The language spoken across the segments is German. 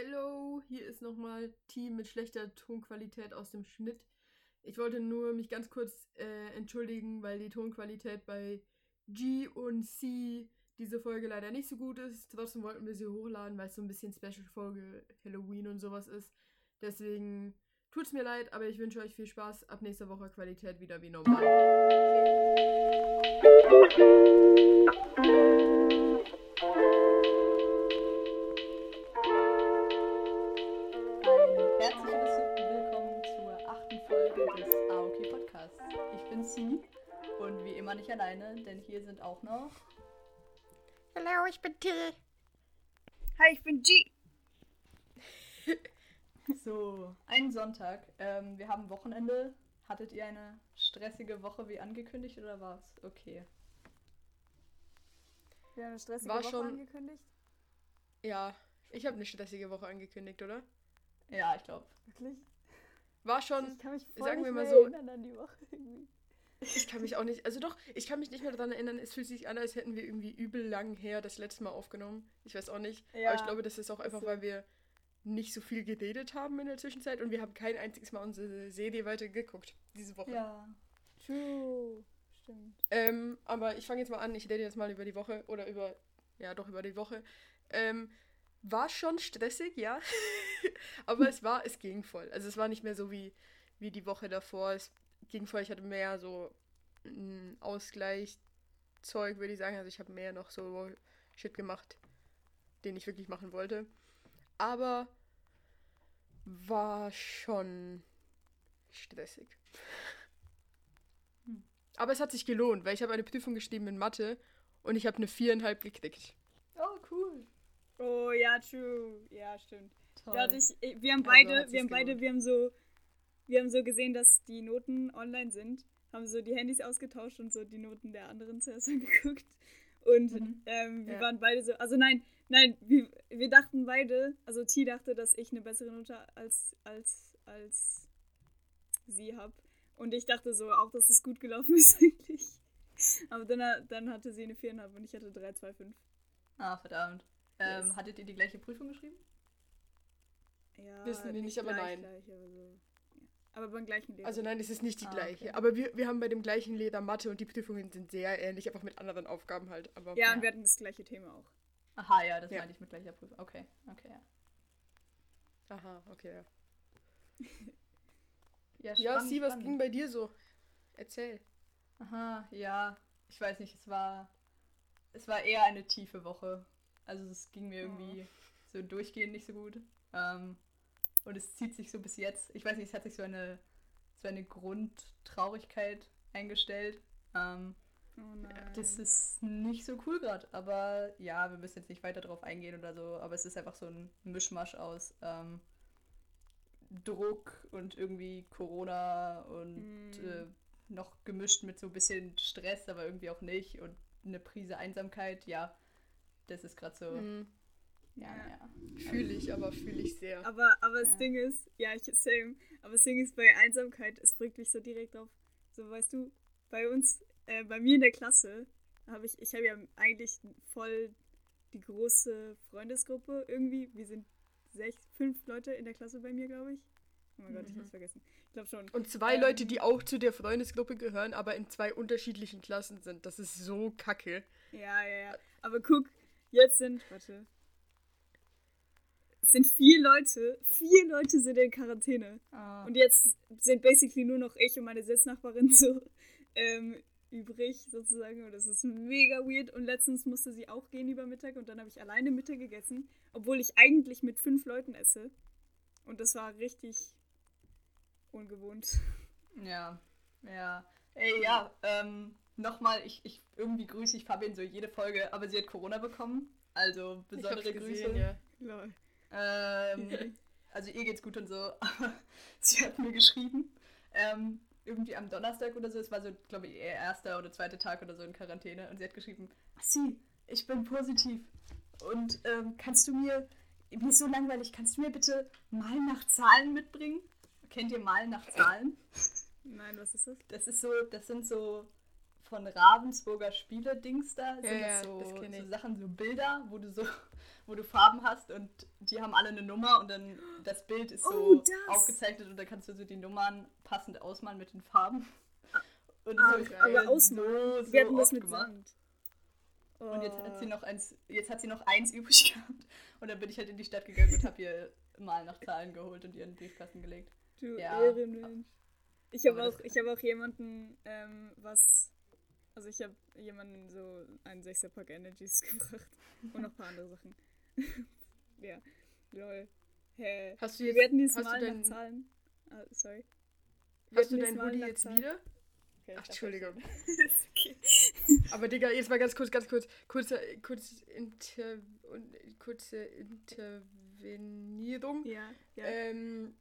Hello, hier ist nochmal Team mit schlechter Tonqualität aus dem Schnitt. Ich wollte nur mich ganz kurz äh, entschuldigen, weil die Tonqualität bei G und C diese Folge leider nicht so gut ist. Trotzdem wollten wir sie hochladen, weil es so ein bisschen Special-Folge Halloween und sowas ist. Deswegen tut's mir leid, aber ich wünsche euch viel Spaß. Ab nächster Woche Qualität wieder wie normal. Alleine, denn hier sind auch noch. Hallo, ich bin Till. Hi, ich bin G. So, einen Sonntag. Ähm, wir haben Wochenende. Hattet ihr eine stressige Woche wie angekündigt oder war es okay? Wir haben eine stressige War Woche schon- angekündigt. Ja, ich habe eine stressige Woche angekündigt, oder? Ja, ich glaube. Wirklich? War schon, Ich kann mich voll sagen nicht wir mal so- ich kann mich auch nicht, also doch, ich kann mich nicht mehr daran erinnern, es fühlt sich an, als hätten wir irgendwie übel lang her das letzte Mal aufgenommen. Ich weiß auch nicht. Ja, aber ich glaube, das ist auch einfach, so. weil wir nicht so viel geredet haben in der Zwischenzeit und wir haben kein einziges Mal unsere Serie weiter geguckt diese Woche. Ja. True. Stimmt. Ähm, aber ich fange jetzt mal an, ich rede jetzt mal über die Woche oder über, ja doch über die Woche. Ähm, war schon stressig, ja. aber es war, es ging voll. Also es war nicht mehr so wie, wie die Woche davor. Es ging voll, ich hatte mehr so ein Ausgleichszeug, würde ich sagen. Also ich habe mehr noch so Shit gemacht, den ich wirklich machen wollte. Aber war schon stressig. Hm. Aber es hat sich gelohnt, weil ich habe eine Prüfung geschrieben in Mathe und ich habe eine viereinhalb gekriegt. Oh, cool. Oh ja, true. Ja, stimmt. Toll. Da hatte ich, eh, wir haben Also beide, sich's wir haben beide, gelohnt. wir haben so, wir haben so gesehen, dass die Noten online sind, haben so die Handys ausgetauscht und so die Noten der anderen zuerst angeguckt. Und Mhm. ähm, wir Ja. waren beide so, also nein, nein, wir, wir dachten beide, also T dachte, dass ich eine bessere Note als, als, als sie habe. Und ich dachte so auch, dass es gut gelaufen ist eigentlich. Aber dann, dann hatte sie eine 4,5 und ich hatte 3,25. Ah, verdammt. Ähm, Yes. Hattet ihr die gleiche Prüfung geschrieben? Ja, Wissen wir nicht, aber nein. Gleich, aber, so. Ja. aber beim gleichen Lehrer. Also nein, es ist nicht die Ah, gleiche. okay. Aber wir, wir haben bei dem gleichen Lehrer Mathe und die Prüfungen sind sehr ähnlich, einfach mit anderen Aufgaben halt. Aber ja, ja. und wir hatten das gleiche Thema auch. Aha, ja, das Ja. meinte ich mit gleicher Prüfung. Okay, okay, ja. Aha, okay. Ja, Ja, ja spannend, sie, was spannend. ging bei dir so? Erzähl. Aha, ja. Ich weiß nicht, es war. Es war eher eine tiefe Woche. Also es ging mir irgendwie so durchgehend nicht so gut. Ähm, und es zieht sich so bis jetzt. Ich weiß nicht, es hat sich so eine, so eine Grundtraurigkeit eingestellt. Ähm, Oh nein. das ist nicht so cool gerade. Aber ja, wir müssen jetzt nicht weiter drauf eingehen oder so. Aber es ist einfach so ein Mischmasch aus ähm, Druck und irgendwie Corona und Mm. äh, noch gemischt mit so ein bisschen Stress, aber irgendwie auch nicht. Und eine Prise Einsamkeit, ja. Das ist gerade so. Mhm. Ja, Ja. ja. Fühle ich, aber fühle ich sehr. aber, aber das Ja. Ding ist, ja, ich same. Aber das Ding ist bei Einsamkeit, es bringt mich so direkt auf. So, weißt du, bei uns, äh, bei mir in der Klasse, habe ich, ich habe ja eigentlich voll die große Freundesgruppe irgendwie. Wir sind sechs, fünf Leute in der Klasse bei mir, glaube ich. Oh mein Gott, ich Mhm. hab's vergessen. Ich glaube schon. Und zwei Ähm, Leute, die auch zu der Freundesgruppe gehören, aber in zwei unterschiedlichen Klassen sind. Das ist so kacke. Ja, ja, ja. Aber guck, jetzt sind, warte. Es sind vier Leute, vier Leute sind in Quarantäne. Ah, Und jetzt sind basically nur noch ich und meine Sitznachbarin so ähm, übrig, sozusagen. Und das ist mega weird. Und letztens musste sie auch gehen über Mittag und dann habe ich alleine Mittag gegessen, obwohl ich eigentlich mit fünf Leuten esse. Und das war richtig ungewohnt. ja. Ja. Ey, ja, ähm, nochmal, ich, ich irgendwie grüße ich Fabian so jede Folge, aber sie hat Corona bekommen. Also besondere Grüße. gesehen, ja. Ähm, also ihr geht's gut und so, aber sie hat mir geschrieben, ähm, irgendwie am Donnerstag oder so, es war so, glaube ich, ihr erster oder zweiter Tag oder so in Quarantäne und sie hat geschrieben, sie, ich bin positiv und ähm, kannst du mir, mir ist so langweilig, kannst du mir bitte Malen nach Zahlen mitbringen? Kennt ihr Malen nach Zahlen? Nein, was ist das? Das ist so, das sind so von Ravensburger Spiele-Dings da. Sind Ja, das ja, so, so Sachen, so Bilder, wo du so, wo du Farben hast und die haben alle eine Nummer und dann das Bild ist so Oh, aufgezeichnet und dann kannst du so die Nummern passend ausmalen mit den Farben. Und Ah, früher aber ausmalen. so, Wir hatten so das mit gemacht. Sand. Und jetzt hat sie Oh. noch eins, jetzt hat sie noch eins übrig gehabt. Und dann bin ich halt in die Stadt gegangen und habe ihr mal nach Zahlen geholt und ihren Briefkasten gelegt. Du Ja. Ehrenmensch. Ich habe auch, ich hab auch jemanden, ähm, was. Also ich habe jemanden so einen 6er Pack Energies gebracht. Und noch ein paar andere Sachen. ja. Lol. Hä? Hast du Wir jetzt, werden dieses hast du Mal dein- Zahlen. Ah, sorry. hast du werden dein diesmal Hoodie jetzt Zahlen- wieder? Okay, Ach, Entschuldigung. okay. Aber Digga, jetzt mal ganz kurz, ganz kurz. Kurze, kurz Inter, kurze Intervenierung. Ja, ja. Ähm,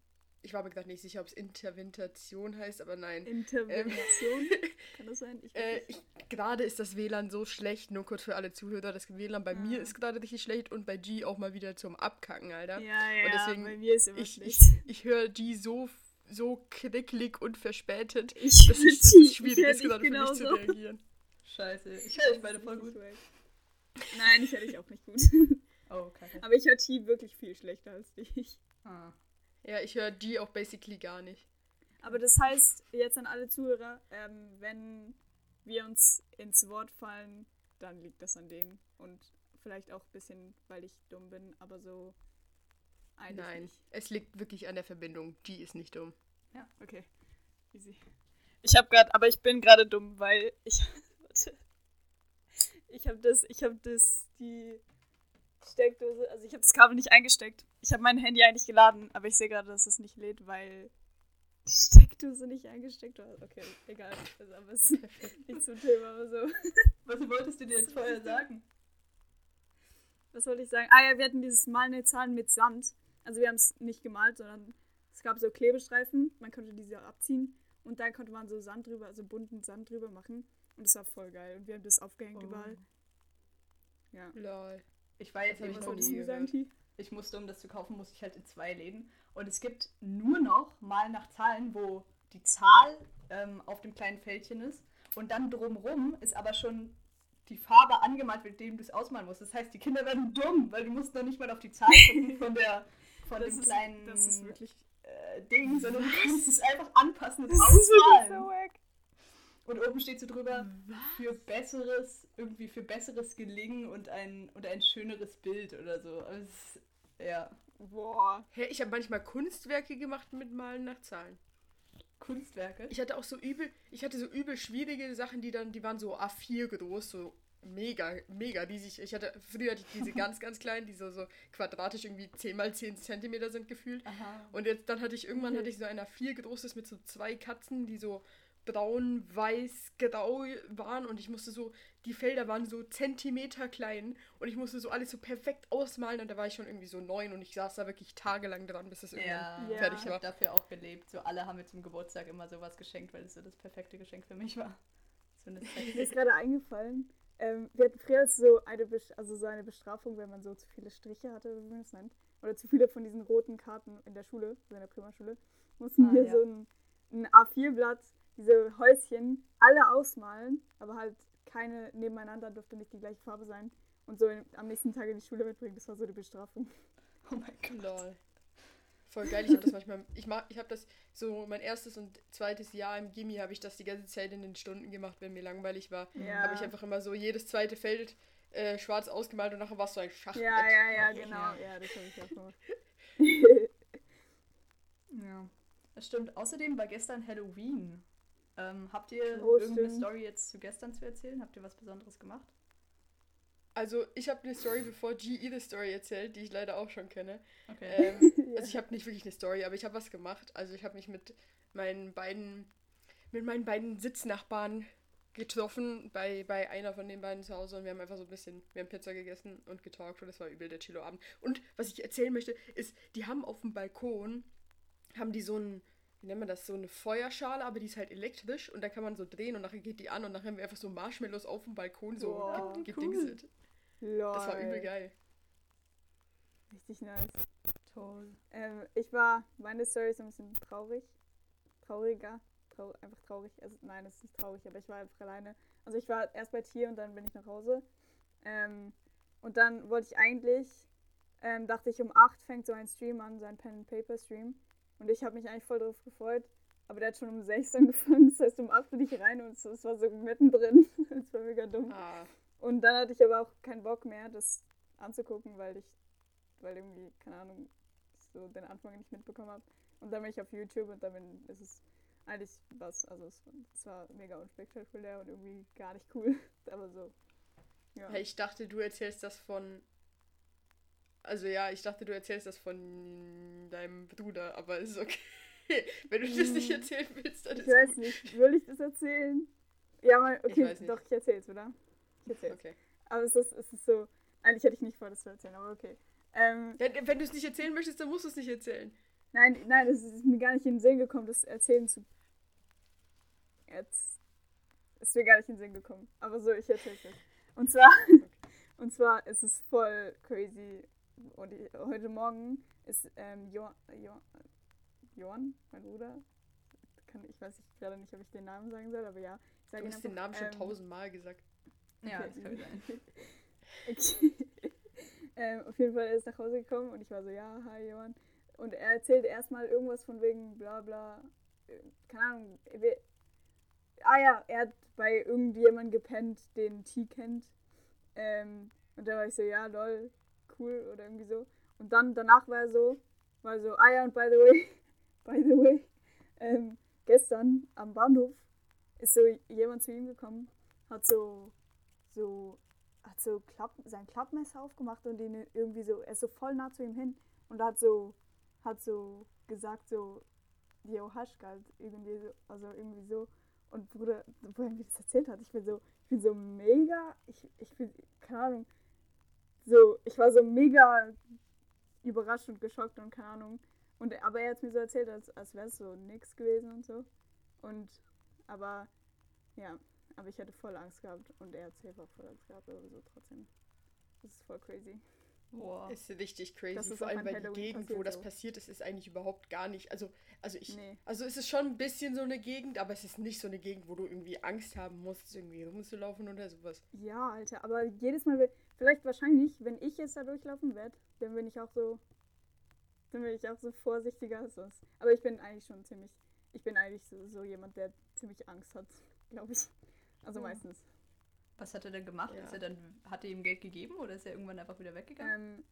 ich war mir gerade nicht sicher, ob es Intervention heißt, aber nein. Intervention. Kann das sein? Ich Äh, nicht. ich, gerade ist das WLAN so schlecht, nur kurz für alle Zuhörer, das WLAN bei mir Ah. ist gerade richtig schlecht und bei G auch mal wieder zum Abkacken, Alter. ja, ja, und deswegen- bei mir ist immer ich ich, schlecht. ich höre G so, so kricklig und verspätet, Ich, dass es, ich es schwierig ist, dich gerade für mich zu reagieren. Scheiße. Ich höre euch beide voll gut. Nein, ich höre dich auch nicht gut. Oh, kacke. Aber ich höre T wirklich viel schlechter als dich. Ah. Ja, ich höre G auch basically gar nicht. Aber das heißt, jetzt an alle Zuhörer, ähm, wenn wir uns ins Wort fallen, dann liegt das an dem. Und vielleicht auch ein bisschen, weil ich dumm bin, aber so eigentlich Nein, nicht. es liegt wirklich an der Verbindung. G ist nicht dumm. Okay, easy. Ich habe gerade, aber ich bin gerade dumm, weil ich, warte, ich habe das, ich habe das, die Steckdose, also ich habe das Kabel nicht eingesteckt. Ich habe mein Handy eigentlich geladen, aber ich sehe gerade, dass es nicht lädt, weil die Steckdose nicht eingesteckt war. Okay, egal. Also, aber es ist nicht zum Thema, aber so. Was wolltest du dir jetzt vorher sagen? Was wollte ich sagen? Ah ja, wir hatten dieses malende Zahlen mit Sand. Also wir haben es nicht gemalt, sondern es gab so Klebestreifen. Man konnte diese abziehen und dann konnte man so Sand drüber, also bunten Sand drüber machen. Und das war voll geil. Und wir haben das aufgehängt Oh. überall. Ja. Lol. Ich war jetzt ich Was wolltest du sagen. T? Ich musste, um das zu kaufen, musste ich halt in zwei Läden. Und es gibt nur noch mal nach Zahlen, wo die Zahl ähm, auf dem kleinen Fältchen ist. Und dann drumrum ist aber schon die Farbe angemalt, mit dem du es ausmalen musst. Das heißt, die Kinder werden dumm, weil die mussten noch nicht mal auf die Zahl gucken von, der, von Das dem ist, kleinen das ist wirklich. äh, Ding, sondern du kannst es einfach anpassen und Das ist so ausmalen. wack. Und oben steht so drüber, für besseres, irgendwie für besseres Gelingen und ein, und ein schöneres Bild oder so. Also es ist, ja, Boah. Hä, ich habe manchmal Kunstwerke gemacht mit Malen nach Zahlen. Kunstwerke. Ich hatte auch so übel, ich hatte so übel schwierige Sachen, die dann, die waren so A4 groß, so mega, mega riesig. Ich hatte, früher hatte ich diese ganz, ganz kleinen, die so, so quadratisch irgendwie 10 mal 10 Zentimeter sind gefühlt. Aha. Und jetzt, dann hatte ich, irgendwann Okay. hatte ich so ein A4 großes mit so zwei Katzen, die so braun, weiß, grau waren und ich musste so, die Felder waren so Zentimeter klein und ich musste so alles so perfekt ausmalen und da war ich schon irgendwie so neun und ich saß da wirklich tagelang dran, bis es irgendwann Ja, Ja. fertig ich war. habe dafür auch gelebt. So alle haben mir zum Geburtstag immer sowas geschenkt, weil es so das perfekte Geschenk für mich war. So eine Zeit. Mir ist gerade eingefallen. Ähm, wir hatten früher so eine, also so eine Bestrafung, wenn man so zu viele Striche hatte, wie man es nennt. Oder zu viele von diesen roten Karten in der Schule, so in der Primarschule. Mussten Ah, wir ja. so ein, ein A4-Blatt, diese Häuschen, alle ausmalen, aber halt keine nebeneinander, durfte nicht die gleiche Farbe sein. Und so in, am nächsten Tag in die Schule mitbringen. Das war so die Bestrafung. Oh mein Gott. Lol. Voll geil, ich habe das manchmal, ich mach, ich habe das so mein erstes und zweites Jahr im Gimmi habe ich das die ganze Zeit in den Stunden gemacht, wenn mir langweilig war. Ja. Habe ich einfach immer so jedes zweite Feld äh, schwarz ausgemalt und nachher war es so ein Schachbrett. Ja, ja, ja, Ja. genau. Ja, das habe ich auch gemacht. Ja. Das stimmt. Außerdem war gestern Halloween. Ähm, habt ihr Oh, irgendeine. Story jetzt zu gestern zu erzählen? Habt ihr was Besonderes gemacht? Also ich habe eine Story, bevor G ihre Story erzählt, die ich leider auch schon kenne. Okay. Ähm, Ja. Also ich habe nicht wirklich eine Story, aber ich habe was gemacht. Also ich habe mich mit meinen beiden, mit meinen beiden Sitznachbarn getroffen bei, bei einer von den beiden zu Hause und wir haben einfach so ein bisschen, wir haben Pizza gegessen und getalkt und das war übel der Chilo-Abend. Und was ich erzählen möchte, ist, die haben auf dem Balkon, haben die so ein, wie nennt man das, so eine Feuerschale, aber die ist halt elektrisch und da kann man so drehen und nachher geht die an und nachher haben wir einfach so Marshmallows auf dem Balkon so Wow, ge cool. gedingselt. Lol. Das war übel geil. Richtig nice. Toll. Ähm, ich war, meine Story ist ein bisschen traurig. Trauriger. Trau einfach traurig. Also, nein, es ist nicht traurig, aber ich war einfach alleine Also ich war erst bei Tier und dann bin ich nach Hause. Ähm, und dann wollte ich eigentlich, ähm, dachte ich, um 8 fängt so ein Stream an, so ein Pen-and-Paper-Stream. Und ich habe mich eigentlich voll darauf gefreut. Aber der hat schon um 6 angefangen, das heißt um 8 bin ich rein und es es war so mittendrin. Das war mega dumm. Ah, Und dann hatte ich aber auch keinen Bock mehr, das anzugucken, weil ich, weil irgendwie, keine Ahnung, so den Anfang nicht mitbekommen habe. Und dann bin ich auf YouTube und dann ist es eigentlich was, also es, es war mega unspektakulär und irgendwie gar nicht cool. Aber so, ja. hey, ich dachte, du erzählst das von. Also ja, ich dachte, du erzählst das von deinem Bruder, aber ist okay. Wenn du das nicht Hm. erzählen willst, dann ist Ich weiß gut. nicht, will ich das erzählen? Ja, mal, okay, nicht. doch, ich erzähl's, oder? Ich erzähl's. Okay. Aber es ist, es ist so, eigentlich hätte ich nicht vor, das zu erzählen, aber okay. Ähm, Ja, wenn du es nicht erzählen möchtest, dann musst du es nicht erzählen. Nein, nein, es ist mir gar nicht in den Sinn gekommen, das erzählen zu. Jetzt ist mir gar nicht in den Sinn gekommen. Aber so, ich erzähl's jetzt. Und zwar, und zwar ist es voll crazy. Und ich, heute Morgen ist ähm, jo, jo, Johann, mein Bruder, kann, ich weiß ich gerade nicht, ob ich den Namen sagen soll, aber ja. Ich sag Du hast den Namen schon ähm, tausendmal gesagt. Ja, Okay. das kann sein. Okay. ähm, auf jeden Fall er ist nach Hause gekommen und ich war so, ja, hi Johann. Und er erzählt erstmal irgendwas von wegen bla bla, äh, keine Ahnung. Ah ja, er hat bei irgendjemandem gepennt, den T kennt. Ähm, und da war ich so, ja, lol, cool oder irgendwie so. Und dann danach war er so, war so, ah ja, und by the way, by the way, ähm, gestern am Bahnhof ist so jemand zu ihm gekommen, hat so, so hat so Klapp, sein Klappmesser aufgemacht und ihn irgendwie so, er ist so voll nah zu ihm hin und hat so, hat so gesagt, so, yo, Haschgalt, irgendwie so, also irgendwie so. Und Bruder, wo er mir das erzählt hat, ich bin so, ich bin so mega, ich, ich bin, keine Ahnung, so, ich war so mega überrascht und geschockt und keine Ahnung. Und, aber er hat mir so erzählt, als, als wäre es so nix gewesen und so. Und, aber, ja, aber ich hatte voll Angst gehabt und er hat auch voll Angst gehabt, aber so trotzdem. Das ist voll crazy. Boah. Ist richtig crazy. Das ist Vor allem, weil die Gegend, wo das so. passiert ist, ist eigentlich überhaupt gar nicht. Also, also ich. Nee. Also es ist schon ein bisschen so eine Gegend, aber es ist nicht so eine Gegend, wo du irgendwie Angst haben musst, irgendwie rumzulaufen oder sowas. Ja, Alter, aber jedes Mal, wenn- vielleicht wahrscheinlich, wenn ich jetzt da durchlaufen werde, dann bin ich auch so, dann bin ich auch so vorsichtiger als sonst. Aber ich bin eigentlich schon ziemlich, ich bin eigentlich so, so jemand, der ziemlich Angst hat, glaube ich. Also Ja. meistens. Was hat er denn gemacht? Ja. Ist er dann, hat er ihm Geld gegeben oder ist er irgendwann einfach wieder weggegangen? Ähm,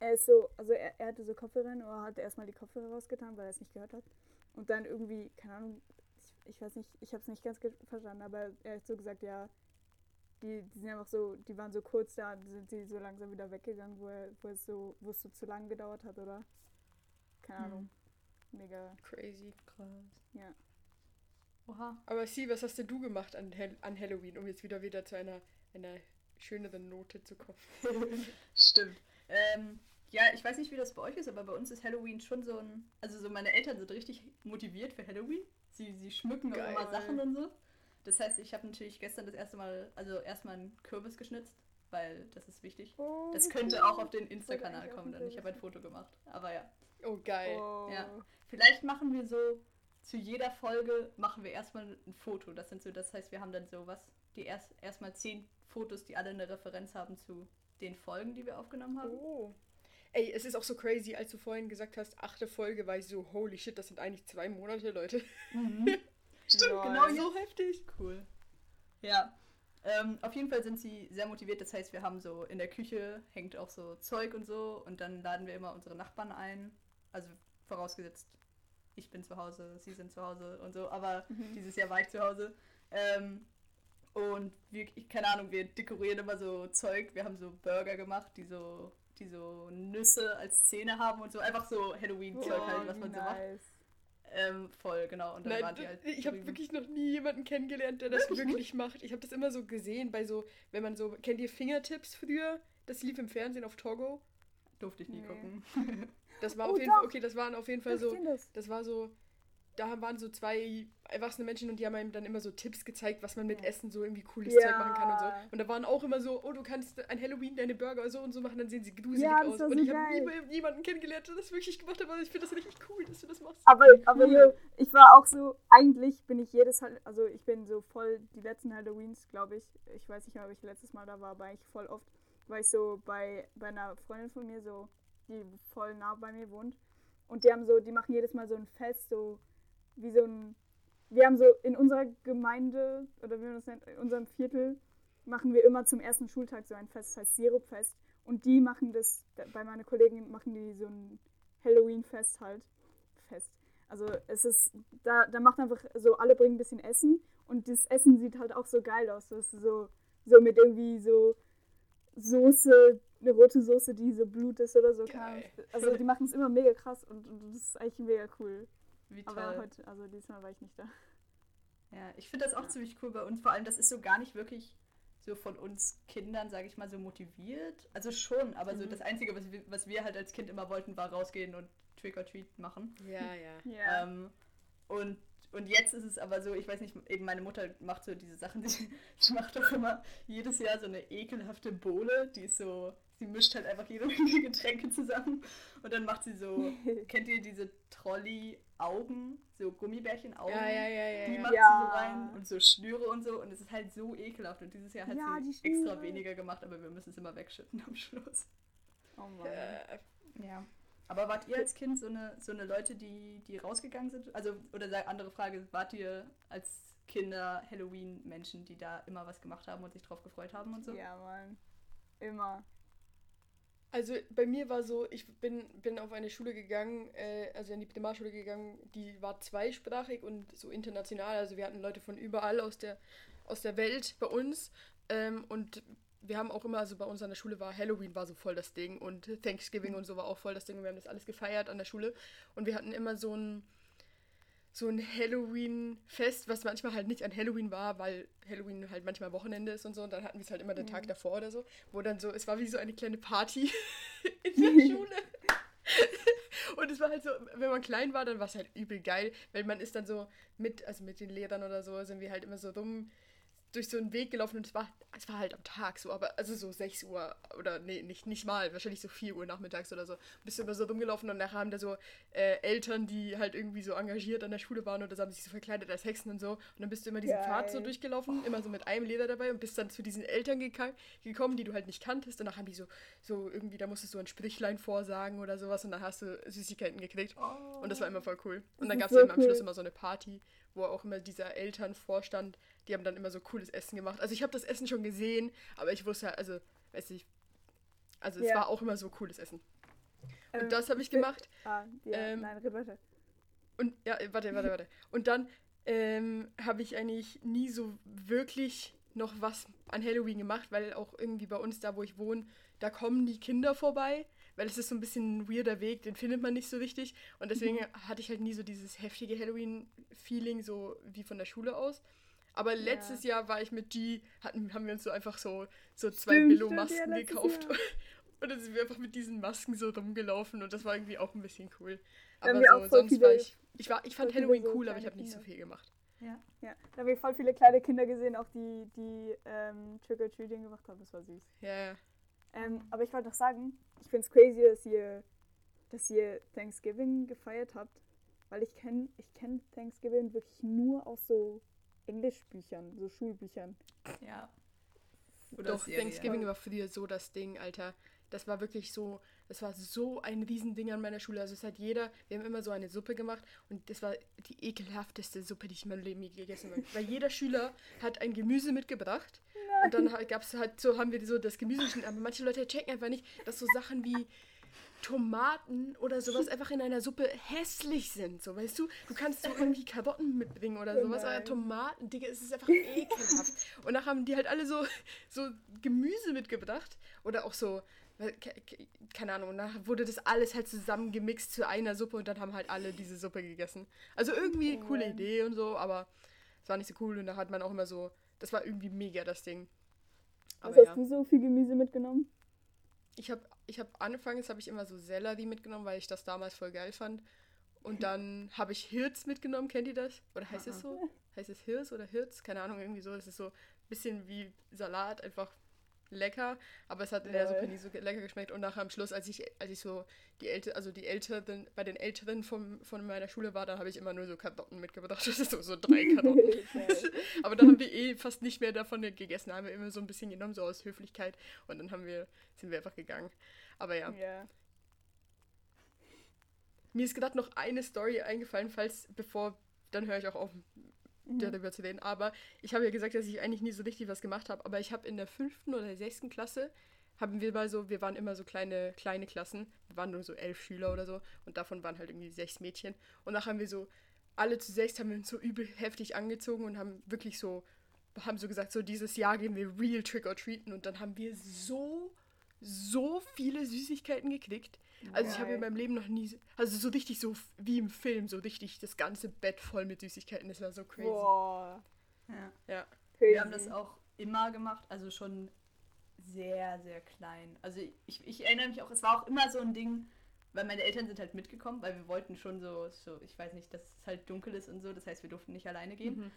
er ist so, also er, er hatte so Kopfhörer in, oder hat erstmal die Kopfhörer rausgetan, weil er es nicht gehört hat. Und dann irgendwie, keine Ahnung, ich, ich weiß nicht, ich habe es nicht ganz verstanden, aber er hat so gesagt, ja, die, die sind einfach so, die waren so kurz da, sind sie so langsam wieder weggegangen, wo, er, wo, es so, wo es so zu lang gedauert hat, oder? Keine Ahnung. Mega, Crazy. Krass. ja. Oha. Aber Sie, was hast denn du gemacht an, Hel an Halloween, um jetzt wieder wieder zu einer, einer schöneren Note zu kommen? Stimmt. Ähm, ja, ich weiß nicht, wie das bei euch ist, aber bei uns ist Halloween schon so ein. Also so meine Eltern sind richtig motiviert für Halloween. Sie, sie schmücken auch Geil. immer Sachen und so. Das heißt, ich habe natürlich gestern das erste Mal, also erstmal einen Kürbis geschnitzt, weil das ist wichtig. Oh, Das könnte cool. auch auf den Insta-Kanal kommen dann. Ich habe ein Foto gemacht. Aber ja. Oh, geil. Oh. Ja. Vielleicht machen wir so, zu jeder Folge machen wir erstmal ein Foto. Das sind so, das heißt, wir haben dann so was, die erst erstmal zehn Fotos, die alle eine Referenz haben zu den Folgen, die wir aufgenommen haben. Oh. Ey, es ist auch so crazy, als du vorhin gesagt hast, achte Folge, war ich so, holy shit, das sind eigentlich zwei Monate, Leute. Stimmt, Lol. genau so heftig. Cool. Ja. Ähm, auf jeden Fall sind sie sehr motiviert. Das heißt, wir haben so in der Küche hängt auch so Zeug und so und dann laden wir immer unsere Nachbarn ein. Also vorausgesetzt, ich bin zu Hause, sie sind zu Hause und so, aber Mhm. dieses Jahr war ich zu Hause. Ähm, und wir, ich, keine Ahnung, wir dekorieren immer so Zeug. Wir haben so Burger gemacht, die so, die so Nüsse als Zähne haben und so. Einfach so Halloween-Zeug halt, was man so macht. Ähm, voll, genau. Und dann Nein, waren die halt ich habe wirklich noch nie jemanden kennengelernt, der das wirklich macht. Ich habe das immer so gesehen bei so, wenn man so, kennt ihr Fingertips früher? Das lief im Fernsehen auf Togo. Durfte ich nie Nee. gucken. Das war Oh, auf jeden Fall, doch. okay, das waren auf jeden Fall Ich so, das. das war so, da waren so zwei erwachsene Menschen und die haben einem dann immer so Tipps gezeigt, was man mit Essen so irgendwie cooles Ja. Zeug machen kann und so. Und da waren auch immer so, oh, du kannst an Halloween deine Burger so und so machen, dann sehen sie gruselig Ja, aus. Und ich habe nie jemanden kennengelernt, der das wirklich gemacht hat, aber ich finde das richtig cool, dass du das machst. Aber, aber yo, ich war auch so, eigentlich bin ich jedes, also ich bin so voll die letzten Halloweens, glaube ich. Ich weiß nicht mehr, ob ich letztes Mal da war, aber eigentlich voll oft, war ich so bei, bei einer Freundin von mir, so, die voll nah bei mir wohnt. Und die haben so, die machen jedes Mal so ein Fest, so wie so ein, wir haben so in unserer Gemeinde, oder wie man das nennt, in unserem Viertel, machen wir immer zum ersten Schultag so ein Fest, das heißt Sirupfest. Und die machen das, bei meiner Kollegin machen die so ein Halloween-Fest halt. Fest. Also es ist, da, da macht einfach so, alle bringen ein bisschen Essen und das Essen sieht halt auch so geil aus. Das ist so, so mit irgendwie so Soße, eine rote Soße, die so Blut ist oder so. Geil. Also die machen es immer mega krass und, und das ist eigentlich mega cool. Wie toll. Aber heute, also diesmal war ich nicht da. Ja, ich finde das auch ziemlich cool bei uns. Vor allem, das ist so gar nicht wirklich so von uns Kindern, sage ich mal, so motiviert. Also schon, aber so Mhm. das Einzige, was wir, was wir halt als Kind immer wollten, war rausgehen und Trick or Treat machen. Ja, ja. Ja. Ähm, und, und jetzt ist es aber so, ich weiß nicht, eben meine Mutter macht so diese Sachen, die, die macht doch immer jedes Jahr so eine ekelhafte Bohle, die ist so, sie mischt halt einfach jede Menge Getränke zusammen und dann macht sie so, kennt ihr diese Trolley-Augen, so Gummibärchen-Augen? Ja, ja, ja, Die macht sie so rein und so Schnüre und so und es ist halt so ekelhaft und dieses Jahr hat Ja, sie die extra weniger gemacht, aber wir müssen es immer wegschütten am Schluss. oh Mann. Äh, Ja. Aber wart ihr als Kind so eine, so eine Leute, die, die rausgegangen sind? Also, oder andere Frage, wart ihr als Kinder Halloween-Menschen, die da immer was gemacht haben und sich drauf gefreut haben und so? Ja, Mann. Immer. Also bei mir war so, ich bin, bin auf eine Schule gegangen, äh, also in die Primarschule gegangen, die war zweisprachig und so international. Also wir hatten Leute von überall aus der, aus der Welt bei uns. Ähm, und wir haben auch immer, also bei uns an der Schule war Halloween war so voll das Ding und Thanksgiving und so war auch voll das Ding und wir haben das alles gefeiert an der Schule. Und wir hatten immer so ein so ein Halloween-Fest, was manchmal halt nicht an Halloween war, weil Halloween halt manchmal Wochenende ist und so. Und dann hatten wir es halt immer den Tag davor oder so, wo dann so, es war wie so eine kleine Party in der Schule. Und es war halt so, wenn man klein war, dann war es halt übel geil, weil man ist dann so mit, also mit den Lehrern oder so, sind wir halt immer so rum durch so einen Weg gelaufen und es war, es war halt am Tag so, aber also so 6 Uhr oder nee, nicht, nicht mal, wahrscheinlich so 4 Uhr nachmittags oder so. Bist du immer so rumgelaufen und nachher haben da so äh, Eltern, die halt irgendwie so engagiert an der Schule waren oder so, haben sich so verkleidet als Hexen und so. Und dann bist du immer diesen Geil. Pfad so durchgelaufen, immer so mit einem Leder dabei und bist dann zu diesen Eltern geka- gekommen, die du halt nicht kanntest. Danach haben die so, so irgendwie, da musstest du ein Sprichlein vorsagen oder sowas und dann hast du Süßigkeiten gekriegt. Und das war immer voll cool. Und dann gab es so eben am Schluss cool. immer so eine Party, wo auch immer dieser Elternvorstand, die haben dann immer so cooles Essen gemacht. Also ich habe das Essen schon gesehen, aber ich wusste, halt, also, weiß nicht, also es Ja. war auch immer so cooles Essen. Und Ähm, das habe ich gemacht. Ah, ja, Ähm, nein, weiter. Und ja, warte, warte, warte. Und dann ähm, habe ich eigentlich nie so wirklich noch was an Halloween gemacht, weil auch irgendwie bei uns, da wo ich wohne, da kommen die Kinder vorbei, weil es ist so ein bisschen ein weirder Weg, den findet man nicht so richtig. Und deswegen hatte ich halt nie so dieses heftige Halloween-Feeling, so wie von der Schule aus. Aber letztes Jahr war ich mit G, hatten, haben wir uns so einfach so, so zwei Stimmt, Billo-Masken ja, gekauft. Jahr. Und dann sind wir einfach mit diesen Masken so rumgelaufen und das war irgendwie auch ein bisschen cool. Da Aber so, sonst viele- war ich. Ich, war, ich fand Halloween so cool, aber ich habe nicht so viel gemacht. Ja. Ja, da haben wir voll viele kleine Kinder gesehen, auch die, die ähm, Trick-or-Treating gemacht haben. Das war süß. Ja, ja. Ähm, aber ich wollte noch sagen, ich finde es crazy, dass ihr, dass ihr Thanksgiving gefeiert habt, weil ich kenne ich kenn Thanksgiving wirklich nur aus so Englischbüchern, so Schulbüchern. Ja. Oder Doch, Serie. Thanksgiving war früher so das Ding, Alter. Das war wirklich so, das war so ein Riesending an meiner Schule. Also es hat jeder, wir haben immer so eine Suppe gemacht und das war die ekelhafteste Suppe, die ich in meinem Leben je gegessen habe. Weil jeder Schüler hat ein Gemüse mitgebracht und dann gab es halt so, haben wir so das Gemüse geschnitten. Aber manche Leute checken einfach nicht, dass so Sachen wie Tomaten oder sowas einfach in einer Suppe hässlich sind. So, weißt du, du kannst so irgendwie Karotten mitbringen oder sowas, aber nein. Tomaten, Digga, es ist einfach ekelhaft. Und nachher haben die halt alle so, so Gemüse mitgebracht oder auch so, keine Ahnung, und nachher wurde das alles halt zusammen gemixt zu einer Suppe und dann haben halt alle diese Suppe gegessen. Also irgendwie Oh coole. Idee und so, aber es war nicht so cool und da hat man auch immer so, das war irgendwie mega das Ding. Was Aber hast ja. du so viel Gemüse mitgenommen? Ich habe ich hab anfangs habe ich immer so Sellerie mitgenommen, weil ich das damals voll geil fand. Und dann habe ich Hirz mitgenommen, kennt ihr das? Oder heißt es so? Heißt es Hirz oder Hirz? Keine Ahnung, irgendwie so. Es ist so ein bisschen wie Salat, einfach lecker, aber es hat in der. Suppe nie so lecker geschmeckt. Und nachher am Schluss, als ich, als ich so die Älteren, also die Älteren, bei den Älteren vom, von meiner Schule war, da habe ich immer nur so Karotten mitgebracht. Das ist so, so drei Karotten. Geil. aber dann haben wir eh fast nicht mehr davon gegessen, haben wir immer so ein bisschen genommen, so aus Höflichkeit. Und dann haben wir, sind wir einfach gegangen. Aber ja. ja. Mir ist gerade noch eine Story eingefallen, falls, bevor, dann höre ich auch auf, Mhm. darüber zu reden. Aber ich habe ja gesagt, dass ich eigentlich nie so richtig was gemacht habe. Aber ich habe in der fünften oder sechsten Klasse, haben wir mal so, wir waren immer so kleine, kleine Klassen. Wir waren nur so elf Schüler oder so. Und davon waren halt irgendwie sechs Mädchen. Und nachher haben wir so, alle zu sechs haben wir uns so übel heftig angezogen und haben wirklich so, haben so gesagt, so dieses Jahr gehen wir real Trick or Treaten. Und dann haben wir so, so viele Süßigkeiten gekriegt. Also ich habe in Geil. meinem Leben noch nie, also so richtig so wie im Film, so richtig das ganze Bett voll mit Süßigkeiten. Das war so crazy. Boah. Ja. Ja. Crazy. Wir haben das auch immer gemacht, also schon sehr, sehr klein. Also ich, ich erinnere mich auch, es war auch immer so ein Ding, weil meine Eltern sind halt mitgekommen, weil wir wollten schon so, so ich weiß nicht, dass es halt dunkel ist und so, das heißt, wir durften nicht alleine gehen. Mhm.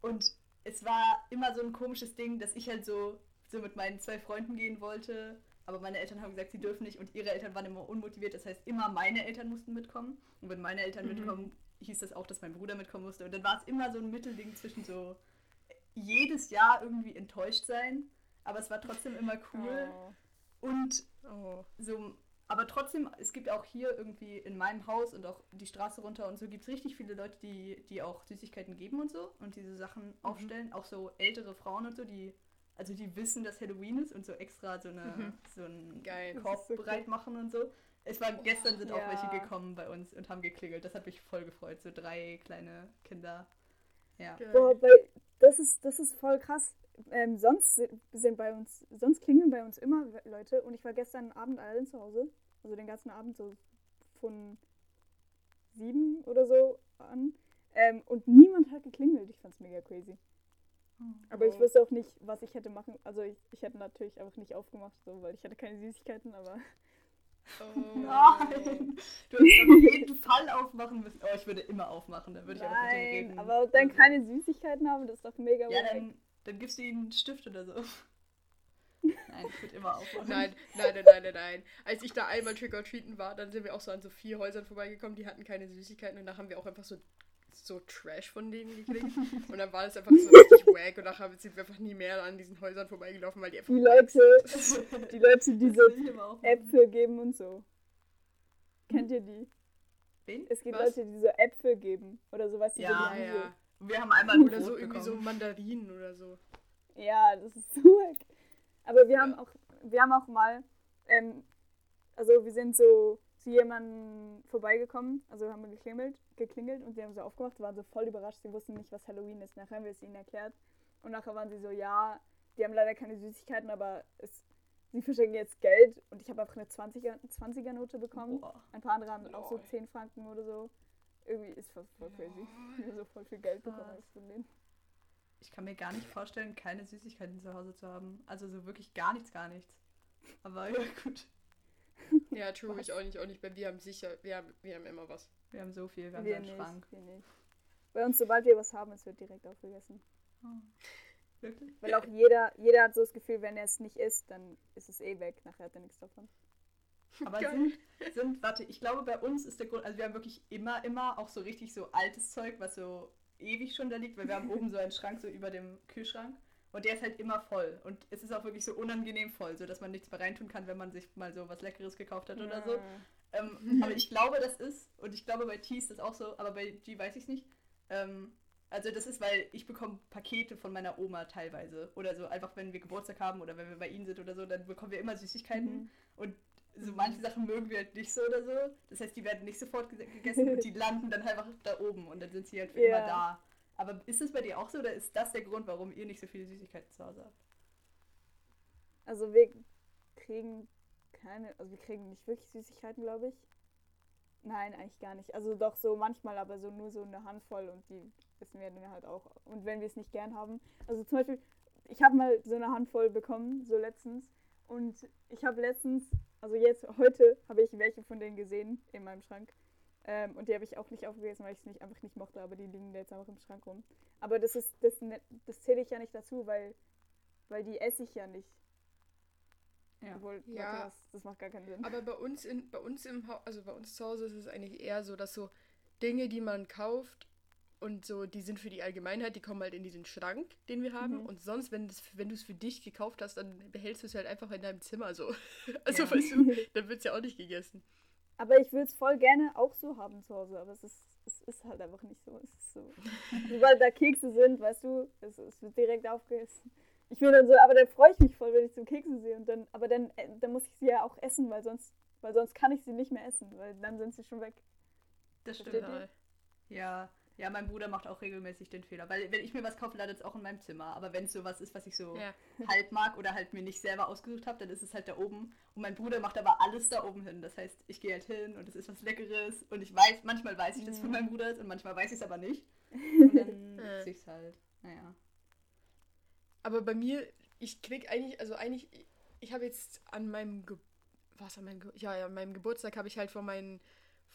Und es war immer so ein komisches Ding, dass ich halt so, so mit meinen zwei Freunden gehen wollte. Aber meine Eltern haben gesagt, sie dürfen nicht und ihre Eltern waren immer unmotiviert. Das heißt, immer meine Eltern mussten mitkommen. Und wenn meine Eltern Mhm. mitkommen, hieß das auch, dass mein Bruder mitkommen musste. Und dann war es immer so ein Mittelding zwischen so jedes Jahr irgendwie enttäuscht sein. Aber es war trotzdem immer cool. Oh. Und Oh. so, aber trotzdem, es gibt auch hier irgendwie in meinem Haus und auch die Straße runter und so gibt es richtig viele Leute, die, die auch Süßigkeiten geben und so und diese Sachen Mhm. aufstellen. Auch so ältere Frauen und so, die, also die wissen, dass Halloween ist und so extra so, eine, Mhm. so einen Geil. Korb so cool. bereit machen und so. Es war gestern sind auch Ja. welche gekommen bei uns und haben geklingelt. Das hat mich voll gefreut. So drei kleine Kinder. Ja. Boah, weil das ist, das ist voll krass. Ähm, sonst si- sind bei uns, sonst klingeln bei uns immer Leute und ich war gestern Abend allein zu Hause, also den ganzen Abend so von sieben oder so an ähm, und niemand hat geklingelt. Ich fand's mega crazy. Aber ich Oh. wusste auch nicht, was ich hätte machen. Also ich, ich hätte natürlich einfach nicht aufgemacht, so, weil ich hatte keine Süßigkeiten, aber Oh. Nein! Du hättest auf jeden Fall aufmachen müssen. Oh, ich würde immer aufmachen, dann würde ich auch mit dir nein, reden. aber dann keine Süßigkeiten haben, das ist doch mega Ja, dann, dann gibst du ihnen einen Stift oder so. Nein, ich würde immer aufmachen. Nein, nein, nein, nein, nein, nein. Als ich da einmal Trick or Treaten war, dann sind wir auch so an so vier Häusern vorbeigekommen, die hatten keine Süßigkeiten und da haben wir auch einfach so, so Trash von denen gekriegt. Und dann war das einfach so richtig wack und nachher sind wir einfach nie mehr an diesen Häusern vorbeigelaufen, weil die einfach Die Leute, die Leute, die so. Äpfel geben und so. Kennt ihr die? Wen? Es gibt Was? Leute, die so Äpfel geben oder so, weißt du, Ja, so Ja. Wir haben einmal ein Oder so irgendwie so. Mandarinen oder so. Ja, das ist so wack. Aber wir haben Ja. auch, wir haben auch mal, ähm, also wir sind so zu jemandem vorbeigekommen, also haben wir geklingelt, geklingelt und sie haben so aufgemacht, waren so voll überrascht, sie wussten nicht, was Halloween ist. Nachher haben wir es ihnen erklärt und nachher waren sie so, ja, die haben leider keine Süßigkeiten, aber es, sie verschenken jetzt Geld und ich habe einfach eine 20er, 20er Note bekommen. Boah. Ein paar andere haben auch so Lol. 10 Franken oder so. Irgendwie ist voll, voll crazy. Wir haben so voll viel Geld bekommen als von denen. Ich kann mir gar nicht vorstellen, keine Süßigkeiten zu Hause zu haben. Also so wirklich gar nichts, gar nichts. Aber ja, gut. Ja, true, ich auch nicht, auch nicht. Weil wir haben sicher, wir haben, wir haben immer was. Wir haben so viel, wir haben Wir so einen nicht, Schrank. wir nicht. Bei uns, sobald wir was haben, es wird direkt aufgegessen. Oh. Wirklich? Weil auch jeder, jeder hat so das Gefühl, wenn er es nicht isst, dann ist es eh weg. Nachher hat er nichts davon. Aber sind, sind, warte, ich glaube, bei uns ist der Grund, also wir haben wirklich immer, immer auch so richtig so altes Zeug, was so ewig schon da liegt, weil wir haben oben so einen Schrank so über dem Kühlschrank und der ist halt immer voll und es ist auch wirklich so unangenehm voll, so dass man nichts mehr reintun kann, wenn man sich mal so was Leckeres gekauft hat oder so. Ähm, aber ich glaube, das ist, und ich glaube, bei T ist das auch so, aber bei G weiß ich es nicht. Ähm, also das ist, weil ich bekomme Pakete von meiner Oma teilweise. Oder so einfach, wenn wir Geburtstag haben oder wenn wir bei ihnen sind oder so, dann bekommen wir immer Süßigkeiten. Mhm. Und so manche Sachen mögen wir halt nicht so oder so. Das heißt, die werden nicht sofort ge- gegessen und die landen dann einfach da oben und dann sind sie halt für Ja. immer da. Aber ist das bei dir auch so oder ist das der Grund, warum ihr nicht so viele Süßigkeiten zu Hause habt? Also wir kriegen keine, also wir kriegen nicht wirklich Süßigkeiten, glaube ich. Nein, eigentlich gar nicht. Also doch so manchmal, aber so nur so eine Handvoll und die essen wir dann halt auch. Und wenn wir es nicht gern haben. Also zum Beispiel, ich habe mal so eine Handvoll bekommen, so letztens. Und ich habe letztens, also jetzt, heute habe ich welche von denen gesehen in meinem Schrank. Ähm, und die habe ich auch nicht aufgegessen, weil ich es nicht, einfach nicht mochte, aber die liegen jetzt einfach im Schrank rum. Aber das ist, das, ne- das zähle ich ja nicht dazu, weil, weil die esse ich ja nicht. Ja. Obwohl, Ja. das, das macht gar keinen Sinn. Aber bei uns in, bei uns im Haus, also bei uns zu Hause ist es eigentlich eher so, dass so Dinge, die man kauft und so, die sind für die Allgemeinheit, die kommen halt in diesen Schrank, den wir haben. Mhm. Und sonst, wenn, das, wenn du es für dich gekauft hast, dann behältst du es halt einfach in deinem Zimmer so. Also Ja. weißt du, dann wird es ja auch nicht gegessen. Aber ich würde es voll gerne auch so haben zu Hause, aber es ist, es ist halt einfach nicht so. Es ist so. Sobald da Kekse sind, weißt du, es, es wird direkt aufgegessen. Ich will dann so, aber dann freue ich mich voll, wenn ich so Kekse sehe. Und dann, aber dann, äh, dann muss ich sie ja auch essen, weil sonst, weil sonst kann ich sie nicht mehr essen, weil dann sind sie schon weg. Das Versteht stimmt. Ja, ja, mein Bruder macht auch regelmäßig den Fehler. Weil wenn ich mir was kaufe, landet es auch in meinem Zimmer. Aber wenn es sowas ist, was ich so Ja. halb mag oder halt mir nicht selber ausgesucht habe, dann ist es halt da oben. Und mein Bruder macht aber alles da oben hin. Das heißt, ich gehe halt hin und es ist was Leckeres. Und ich weiß, manchmal weiß ich, dass es von Ja. meinem Bruder ist und manchmal weiß ich es aber nicht. Und dann esse ich es halt. Naja. Aber bei mir, ich krieg eigentlich, also eigentlich, ich habe jetzt an meinem, Ge was an meinem, Ge ja, ja, an meinem Geburtstag habe ich halt von meinen,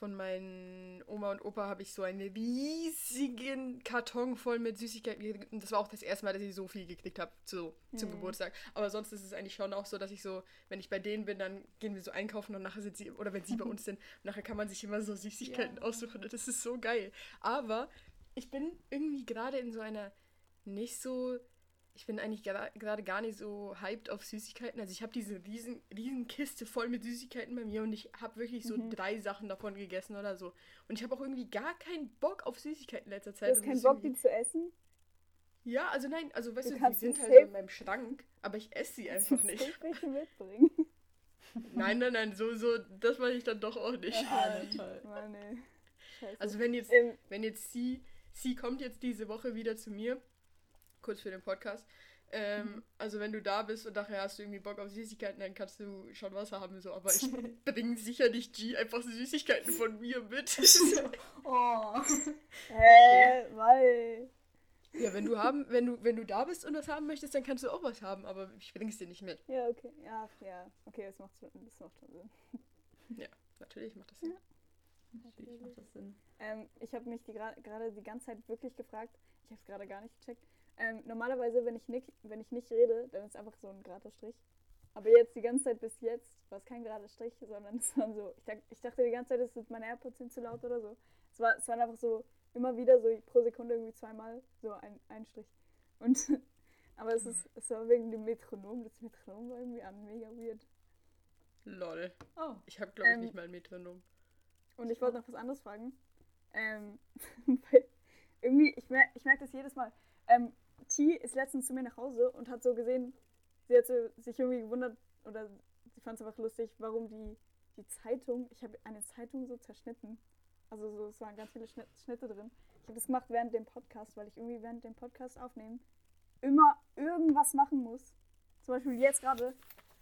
von meinen Oma und Opa habe ich so einen riesigen Karton voll mit Süßigkeiten gekriegt. Und das war auch das erste Mal, dass ich so viel gekriegt habe so, zum Mhm. Geburtstag. Aber sonst ist es eigentlich schon auch so, dass ich so, wenn ich bei denen bin, dann gehen wir so einkaufen und nachher sind sie, oder wenn sie bei uns sind, nachher kann man sich immer so Süßigkeiten Ja. aussuchen. Und das ist so geil. Aber ich bin irgendwie gerade in so einer nicht so ich bin eigentlich gerade gar nicht so hyped auf Süßigkeiten. Also ich habe diese riesen, riesen Kiste voll mit Süßigkeiten bei mir und ich habe wirklich so Mhm. drei Sachen davon gegessen oder so. Und ich habe auch irgendwie gar keinen Bock auf Süßigkeiten in letzter Du Zeit. hast Und keinen Bock, die zu essen? Ja, also nein, also weißt Du du, die sind halt so in meinem Schrank, aber ich esse sie Kannst du einfach nicht. welche mitbringen? Nein, nein, nein, so, so, das mache ich dann doch auch nicht. Toll. Mann, ey. Scheiße. Also wenn jetzt, Ähm, wenn jetzt sie, sie kommt jetzt diese Woche wieder zu mir, kurz für den Podcast. Ähm, Mhm. Also wenn du da bist und nachher hast du irgendwie Bock auf Süßigkeiten, dann kannst du schon was haben, so. Aber ich bringe sicher nicht G einfach Süßigkeiten von mir mit. Oh. Hä, weil. ja, wenn du haben, wenn du, wenn du da bist und was haben möchtest, dann kannst du auch was haben, aber ich bring's dir nicht mit. Ja, okay. Ja, ja. Okay, das macht, schon- das macht schon Sinn. Natürlich macht das Sinn. Natürlich macht das Sinn. Ähm, ich habe mich gerade die ganze Zeit wirklich gefragt, ich habe es gerade gar nicht gecheckt. Ähm, normalerweise, wenn ich, nicht, wenn ich nicht rede, dann ist einfach so ein gerader Strich. Aber jetzt die ganze Zeit bis jetzt war es kein gerader Strich, sondern es waren so, ich, ich dachte die ganze Zeit, es sind meine AirPods sind zu laut oder so. Es, war, es waren einfach so immer wieder so pro Sekunde irgendwie zweimal so ein, ein Strich. Und aber es ist es war wegen dem Metronom. Das Metronom war irgendwie an mega weird. Lol. Oh. Ich habe, glaube ich, Ähm, nicht mal ein Metronom. Und ich wollte noch was anderes fragen. Ähm, weil irgendwie, ich, mer ich merke das jedes Mal. Ähm, T ist letztens zu mir nach Hause und hat so gesehen, sie hat so, sich irgendwie gewundert oder sie fand es einfach lustig, warum die, die Zeitung, ich habe eine Zeitung so zerschnitten. Also so, es waren ganz viele Schnitt, Schnitte drin. Ich habe das gemacht während dem Podcast, weil ich irgendwie während dem Podcast aufnehmen immer irgendwas machen muss. Zum Beispiel jetzt gerade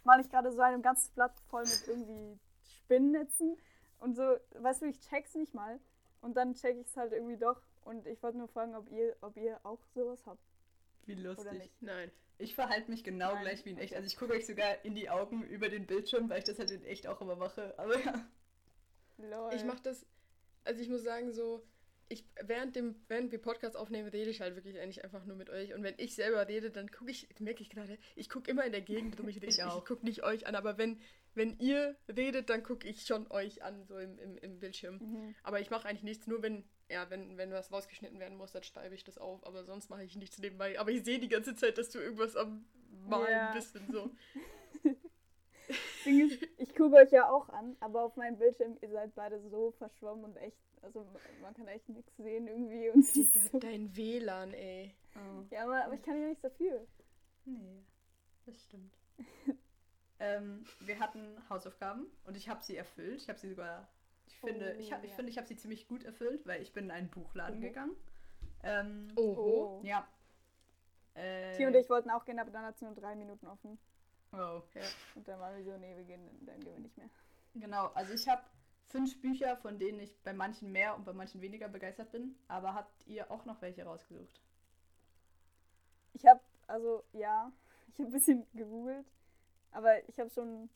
male ich gerade so ein ganzes Blatt voll mit irgendwie Spinnnetzen und so, weißt du, ich check's nicht mal. Und dann check ich es halt irgendwie doch. Und ich wollte nur fragen, ob ihr, ob ihr auch sowas habt. Wie lustig. Nein. Ich verhalte mich genau Nein. gleich wie in echt. Also ich gucke euch sogar in die Augen über den Bildschirm, weil ich das halt in echt auch immer mache. Aber ja. Lol. Ich mache das, also ich muss sagen, so, ich, während, dem, während wir Podcast aufnehmen, rede ich halt wirklich eigentlich einfach nur mit euch. Und wenn ich selber rede, dann gucke ich, merke ich gerade, ich gucke immer in der Gegend rum, ich rede, Ich ich, gucke nicht euch an, aber wenn, wenn ihr redet, dann gucke ich schon euch an, so im, im, im Bildschirm. Mhm. Aber ich mache eigentlich nichts, nur wenn, ja, wenn, wenn was rausgeschnitten werden muss, dann schreibe ich das auf, aber sonst mache ich nichts nebenbei. Aber ich sehe die ganze Zeit, dass du irgendwas am Malen Ja. bist und so. Ding ist, ich gucke euch ja auch an, aber auf meinem Bildschirm, ihr seid beide so verschwommen und echt, also man kann echt nichts sehen irgendwie. Und Digga, so, dein WLAN, ey. Oh. ja, aber, aber ich kann ja nichts dafür. Nee, das stimmt. ähm, wir hatten Hausaufgaben und ich habe sie erfüllt. Ich habe sie sogar, ich finde, Oh, ich, hab, ich ja. finde, ich habe sie ziemlich gut erfüllt, weil ich bin in einen Buchladen Mhm. gegangen. Ähm, Oho. Ja. Äh, T und ich wollten auch gehen, aber dann hat es nur drei Minuten offen. Oh. Und dann waren wir so, nee, wir gehen, dann gehen wir nicht mehr. Genau, also ich habe fünf Bücher, von denen ich bei manchen mehr und bei manchen weniger begeistert bin. Aber habt ihr auch noch welche rausgesucht? Ich habe, also ja, ich habe ein bisschen gegoogelt, aber ich habe schon,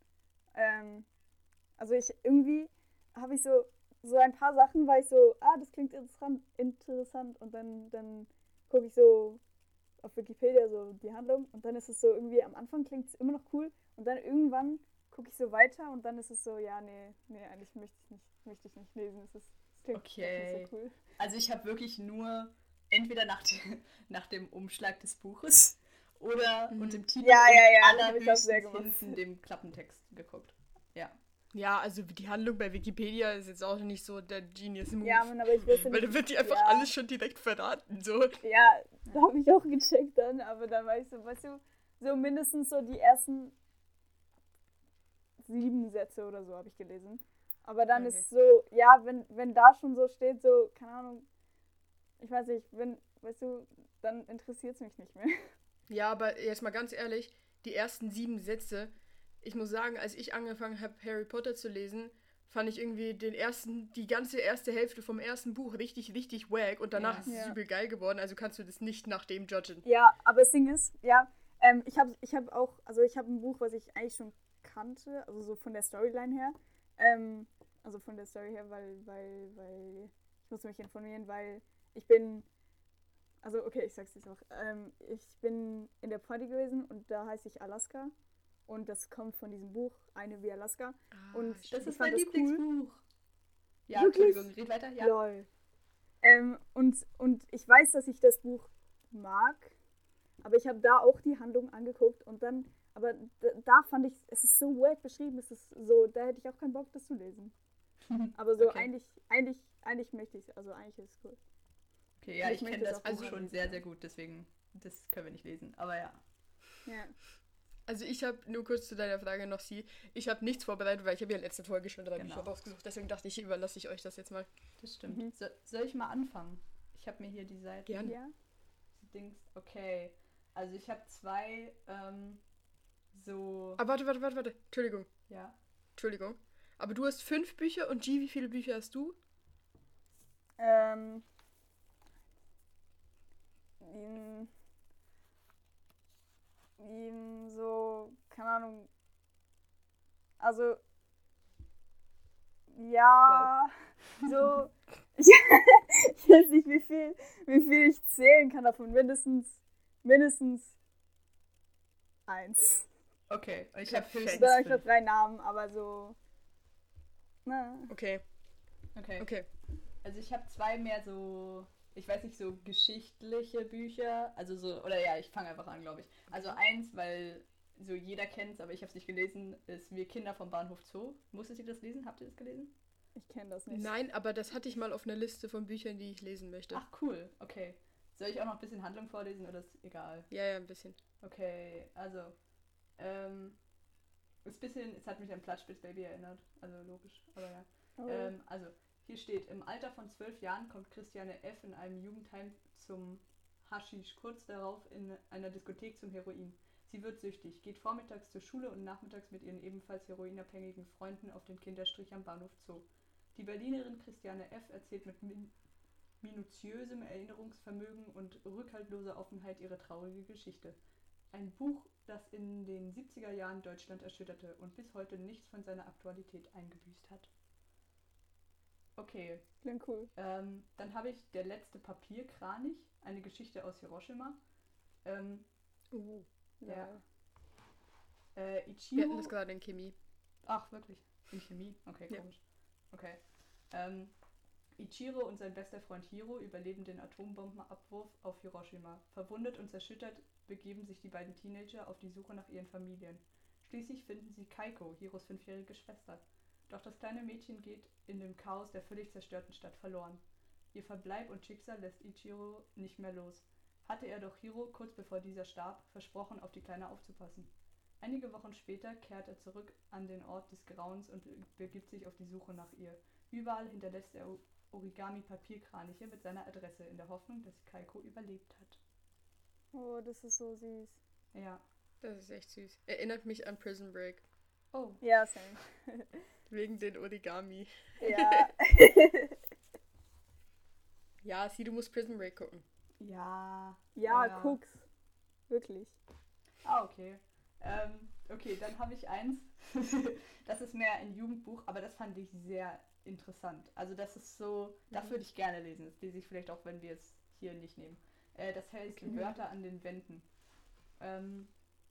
ähm, also ich irgendwie habe ich so, so ein paar Sachen war ich so, ah, das klingt interessant, interessant. Und dann, dann gucke ich so auf Wikipedia so die Handlung und dann ist es so irgendwie, am Anfang klingt es immer noch cool und dann irgendwann gucke ich so weiter und dann ist es so, ja, nee, nee, eigentlich möchte ich nicht, möchte ich nicht lesen. Es, ist, es klingt Okay. nicht so cool. Also ich habe wirklich nur entweder nach, de nach dem Umschlag des Buches oder Mhm. und dem Titel Ja, und ja, ja, gemacht. hinten dem Klappentext geguckt. Ja. Ja, also die Handlung bei Wikipedia ist jetzt auch nicht so der Genius Move. Ja, Mann, aber ich wusste weil nicht. da wird dir einfach ja. alles schon direkt verraten. So. Ja, da habe ich auch gecheckt dann, aber dann war ich so, weißt du, so mindestens so die ersten sieben Sätze oder so habe ich gelesen. Aber dann Okay. ist so, ja, wenn, wenn da schon so steht, so, keine Ahnung, ich weiß nicht, wenn, weißt du, dann interessiert es mich nicht mehr. Ja, aber jetzt mal ganz ehrlich, die ersten sieben Sätze, ich muss sagen, als ich angefangen habe, Harry Potter zu lesen, fand ich irgendwie den ersten, die ganze erste Hälfte vom ersten Buch richtig, richtig wack und danach Ja. ist es Ja. übel geil geworden, also kannst du das nicht nach dem judgen. Ja, aber das Ding ist, ja, ähm, ich habe ich hab auch, also ich habe ein Buch, was ich eigentlich schon kannte, also so von der Storyline her. Ähm, also von der Story her, weil, weil, weil, ich muss mich informieren, weil ich bin, also okay, ich sag's jetzt auch, ähm, ich bin in der Party gewesen und da heiße ich Alaska und das kommt von diesem Buch, Eine wie Alaska. Und Das Ich ist mein das cool. Lieblingsbuch. Ja, Wirklich? Entschuldigung, red weiter. Ja. Lol. Ähm, und, und ich weiß, dass ich das Buch mag, aber ich habe da auch die Handlung angeguckt und dann, aber da, da fand ich, es ist so wack beschrieben, es ist so, da hätte ich auch keinen Bock, das zu lesen. Aber so Okay. eigentlich, eigentlich, eigentlich möchte ich es, also eigentlich ist es cool. Okay, ja, Ich ich möchte kenne das das Buch schon sehr, sehr gut, deswegen, das können wir nicht lesen. Aber ja. Ja. Also ich habe nur kurz zu deiner Frage noch sie. Ich habe nichts vorbereitet, weil ich habe ja letzte Folge schon drei Genau. Bücher rausgesucht. Deswegen dachte ich, überlasse ich euch das jetzt mal. Das stimmt. Mhm. So, soll ich mal anfangen? Ich habe mir hier die Seite. Gerne. Ja. Dings. Okay. Also ich habe zwei ähm, so. Aber warte, warte, warte, warte. Entschuldigung. Ja. Entschuldigung. Aber du hast fünf Bücher und G, wie viele Bücher hast du? Ähm. Ihm, ihm so, keine Ahnung. Also. Ja, so. Ich, ich weiß nicht, wie viel, wie viel ich zählen kann davon. Mindestens, mindestens eins. Okay. Ich habe höchstens habe ich fünf. drei Namen, aber so. Na. Okay, Okay. okay. Also ich habe zwei mehr so, ich weiß nicht, so geschichtliche Bücher. Also so, oder ja, ich fange einfach an, glaube ich. Also eins, weil so jeder kennt es, aber ich habe es nicht gelesen, ist Wir Kinder vom Bahnhof Zoo. Musstet ihr das lesen? Habt ihr das gelesen? Ich kenne das nicht. Nein, aber das hatte ich mal auf einer Liste von Büchern, die ich lesen möchte. Ach cool, okay. Soll ich auch noch ein bisschen Handlung vorlesen oder ist egal? Ja, ja, ein bisschen. Okay, also, ähm, ist bisschen, es hat mich an Plattspitzbaby erinnert, also logisch, aber ja. Oh. Ähm, also, hier steht, im Alter von zwölf Jahren kommt Christiane F. in einem Jugendheim zum Haschisch, kurz darauf in einer Diskothek zum Heroin. Sie wird süchtig, geht vormittags zur Schule und nachmittags mit ihren ebenfalls heroinabhängigen Freunden auf den Kinderstrich am Bahnhof Zoo. Die Berlinerin Christiane F. erzählt mit min minutiösem Erinnerungsvermögen und rückhaltloser Offenheit ihre traurige Geschichte. Ein Buch, das in den 70er Jahren Deutschland erschütterte und bis heute nichts von seiner Aktualität eingebüßt hat. Okay, Klingt cool. ähm, dann habe ich Der letzte Papierkranich, eine Geschichte aus Hiroshima. Ähm, Uh, Ja. äh, wir hatten Ichiro. das gerade in Chemie. Ach, wirklich? In Chemie? Okay, Ja. komisch. Okay. Ähm, Ichiro und sein bester Freund Hiro überleben den Atombombenabwurf auf Hiroshima. Verwundet und zerschüttert begeben sich die beiden Teenager auf die Suche nach ihren Familien. Schließlich finden sie Kaiko, Hiros fünfjährige Schwester. Doch das kleine Mädchen geht in dem Chaos der völlig zerstörten Stadt verloren. Ihr Verbleib und Schicksal lässt Ichiro nicht mehr los. Hatte er doch Hiro, kurz bevor dieser starb, versprochen, auf die Kleine aufzupassen. Einige Wochen später kehrt er zurück an den Ort des Grauens und begibt sich auf die Suche nach ihr. Überall hinterlässt er Origami-Papierkraniche mit seiner Adresse in der Hoffnung, dass Kaiko überlebt hat. Oh, das ist so süß. Ja. Das ist echt süß. Erinnert mich an Prison Break. Oh, Ja, same. Wegen den Origami. Ja. Ja, sieh, du musst Prison Break gucken. ja. ja, Ja. guck's. Wirklich. Ah, okay. Ähm, okay, dann habe ich eins. das ist mehr ein Jugendbuch, aber das fand ich sehr interessant. Also das ist so, das Mhm. würde ich gerne lesen. Das lese ich vielleicht auch, wenn wir es hier nicht nehmen. Äh, das heißt Okay. Wörter an den Wänden. Ähm,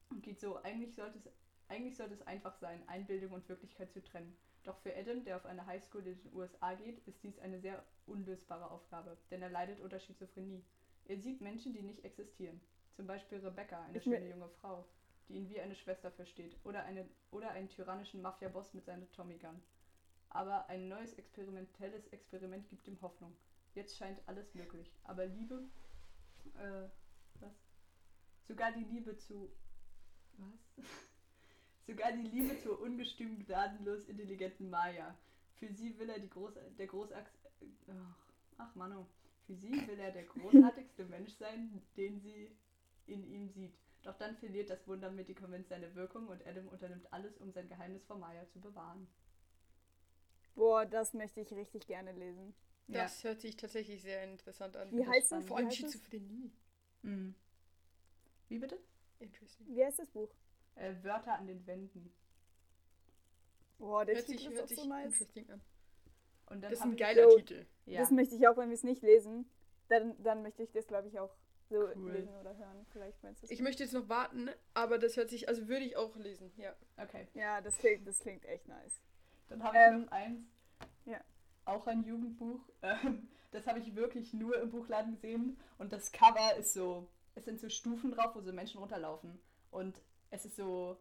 und geht so, eigentlich sollte, es, eigentlich sollte es einfach sein, Einbildung und Wirklichkeit zu trennen. Doch für Adam, der auf eine Highschool in den USA geht, ist dies eine sehr unlösbare Aufgabe, denn er leidet unter Schizophrenie. Er sieht Menschen, die nicht existieren. Zum Beispiel Rebecca, eine Ich schöne junge Frau, die ihn wie eine Schwester versteht. Oder, eine, oder einen tyrannischen Mafia-Boss mit seiner Tommy Gun. Aber ein neues experimentelles Experiment gibt ihm Hoffnung. Jetzt scheint alles möglich. Aber Liebe. Äh, was? Sogar die Liebe zu. Was? Sogar die Liebe zur ungestümen, gnadenlos intelligenten Maya. Für sie will er die Groß der Großachs. Ach, ach Mano. Für sie will er der großartigste Mensch sein, den sie in ihm sieht. Doch dann verliert das Wundermedikament seine Wirkung und Adam unternimmt alles, um sein Geheimnis vor Maya zu bewahren. Boah, das möchte ich richtig gerne lesen. Das hört sich tatsächlich sehr interessant an. Wie das heißt es? Vor allem? Schizophrenie. Mhm. Wie bitte? Interesting. Wie heißt das Buch? Äh, Wörter an den Wänden. Boah, der Hört Titel sich, ist hört auch sich so nice. Und dann Das ist ein ich- geiler So, Titel. Ja. Das möchte ich auch, wenn wir es nicht lesen. Dann, dann möchte ich das, glaube ich, auch so Cool. lesen oder hören. Vielleicht meinst du Ich möchte jetzt noch warten, aber das hört sich, also würde ich auch lesen, ja. Okay. Ja, das klingt, das klingt echt nice. Dann habe ich Ähm, noch eins. ja. Auch ein Jugendbuch. Ähm, das habe ich wirklich nur im Buchladen gesehen. Und das Cover ist so. Es sind so Stufen drauf, wo so Menschen runterlaufen. Und es ist so.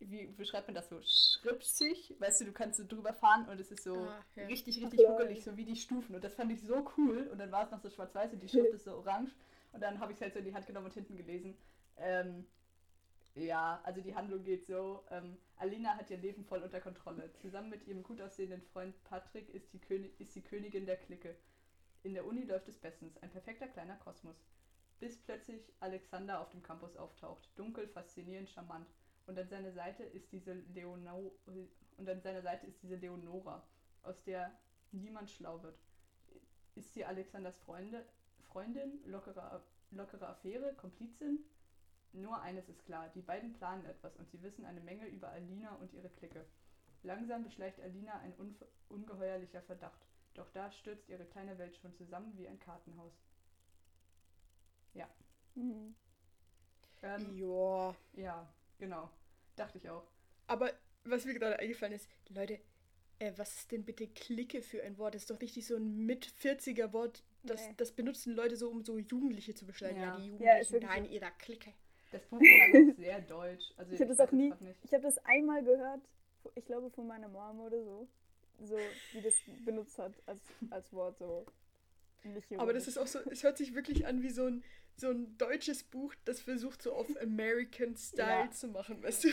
Wie beschreibt man das so? Schrippsig. Weißt du, du kannst so drüber fahren und es ist so Ah, ja. richtig, Ach, richtig lol. ruckelig, so wie die Stufen. Und das fand ich so cool. Und dann war es noch so schwarz-weiß und die Schrift ist so orange. Und dann habe ich es halt so in die Hand genommen und hinten gelesen. Ähm, ja, also die Handlung geht so. Ähm, Alina hat ihr Leben voll unter Kontrolle. Zusammen mit ihrem gut aussehenden Freund Patrick ist die, König, ist die Königin der Clique. In der Uni läuft es bestens. Ein perfekter kleiner Kosmos. Bis plötzlich Alexander auf dem Campus auftaucht. Dunkel, faszinierend, charmant. Und an seiner Seite ist diese Leono und an seiner Seite ist diese Leonora, aus der niemand schlau wird. Ist sie Alexanders Freunde, Freundin, lockere, lockere Affäre, Komplizin? Nur eines ist klar, die beiden planen etwas und sie wissen eine Menge über Alina und ihre Clique. Langsam beschleicht Alina ein ungeheuerlicher Verdacht. Doch da stürzt ihre kleine Welt schon zusammen wie ein Kartenhaus. Mhm. Ähm, Ja. ja, genau. Dachte ich auch. Aber was mir gerade eingefallen ist, Leute, äh, was ist denn bitte Clique für ein Wort? Das ist doch richtig so ein mit 40er Wort. Das, Nee. das benutzen Leute so, um so Jugendliche zu beschreiben. Ja. Ja, die Ja, Jugendlichen wirklich da in so. ihher Clique. Das Buch ist auch sehr deutsch. Also Ich habe das auch nie. Ich habe das einmal gehört, ich glaube von meiner Mom oder so. So, die das benutzt hat als, als Wort so. Nicht Aber das ist auch so, es hört sich wirklich an wie so ein, so ein deutsches Buch, das versucht so auf American Style Ja. zu machen, weißt du?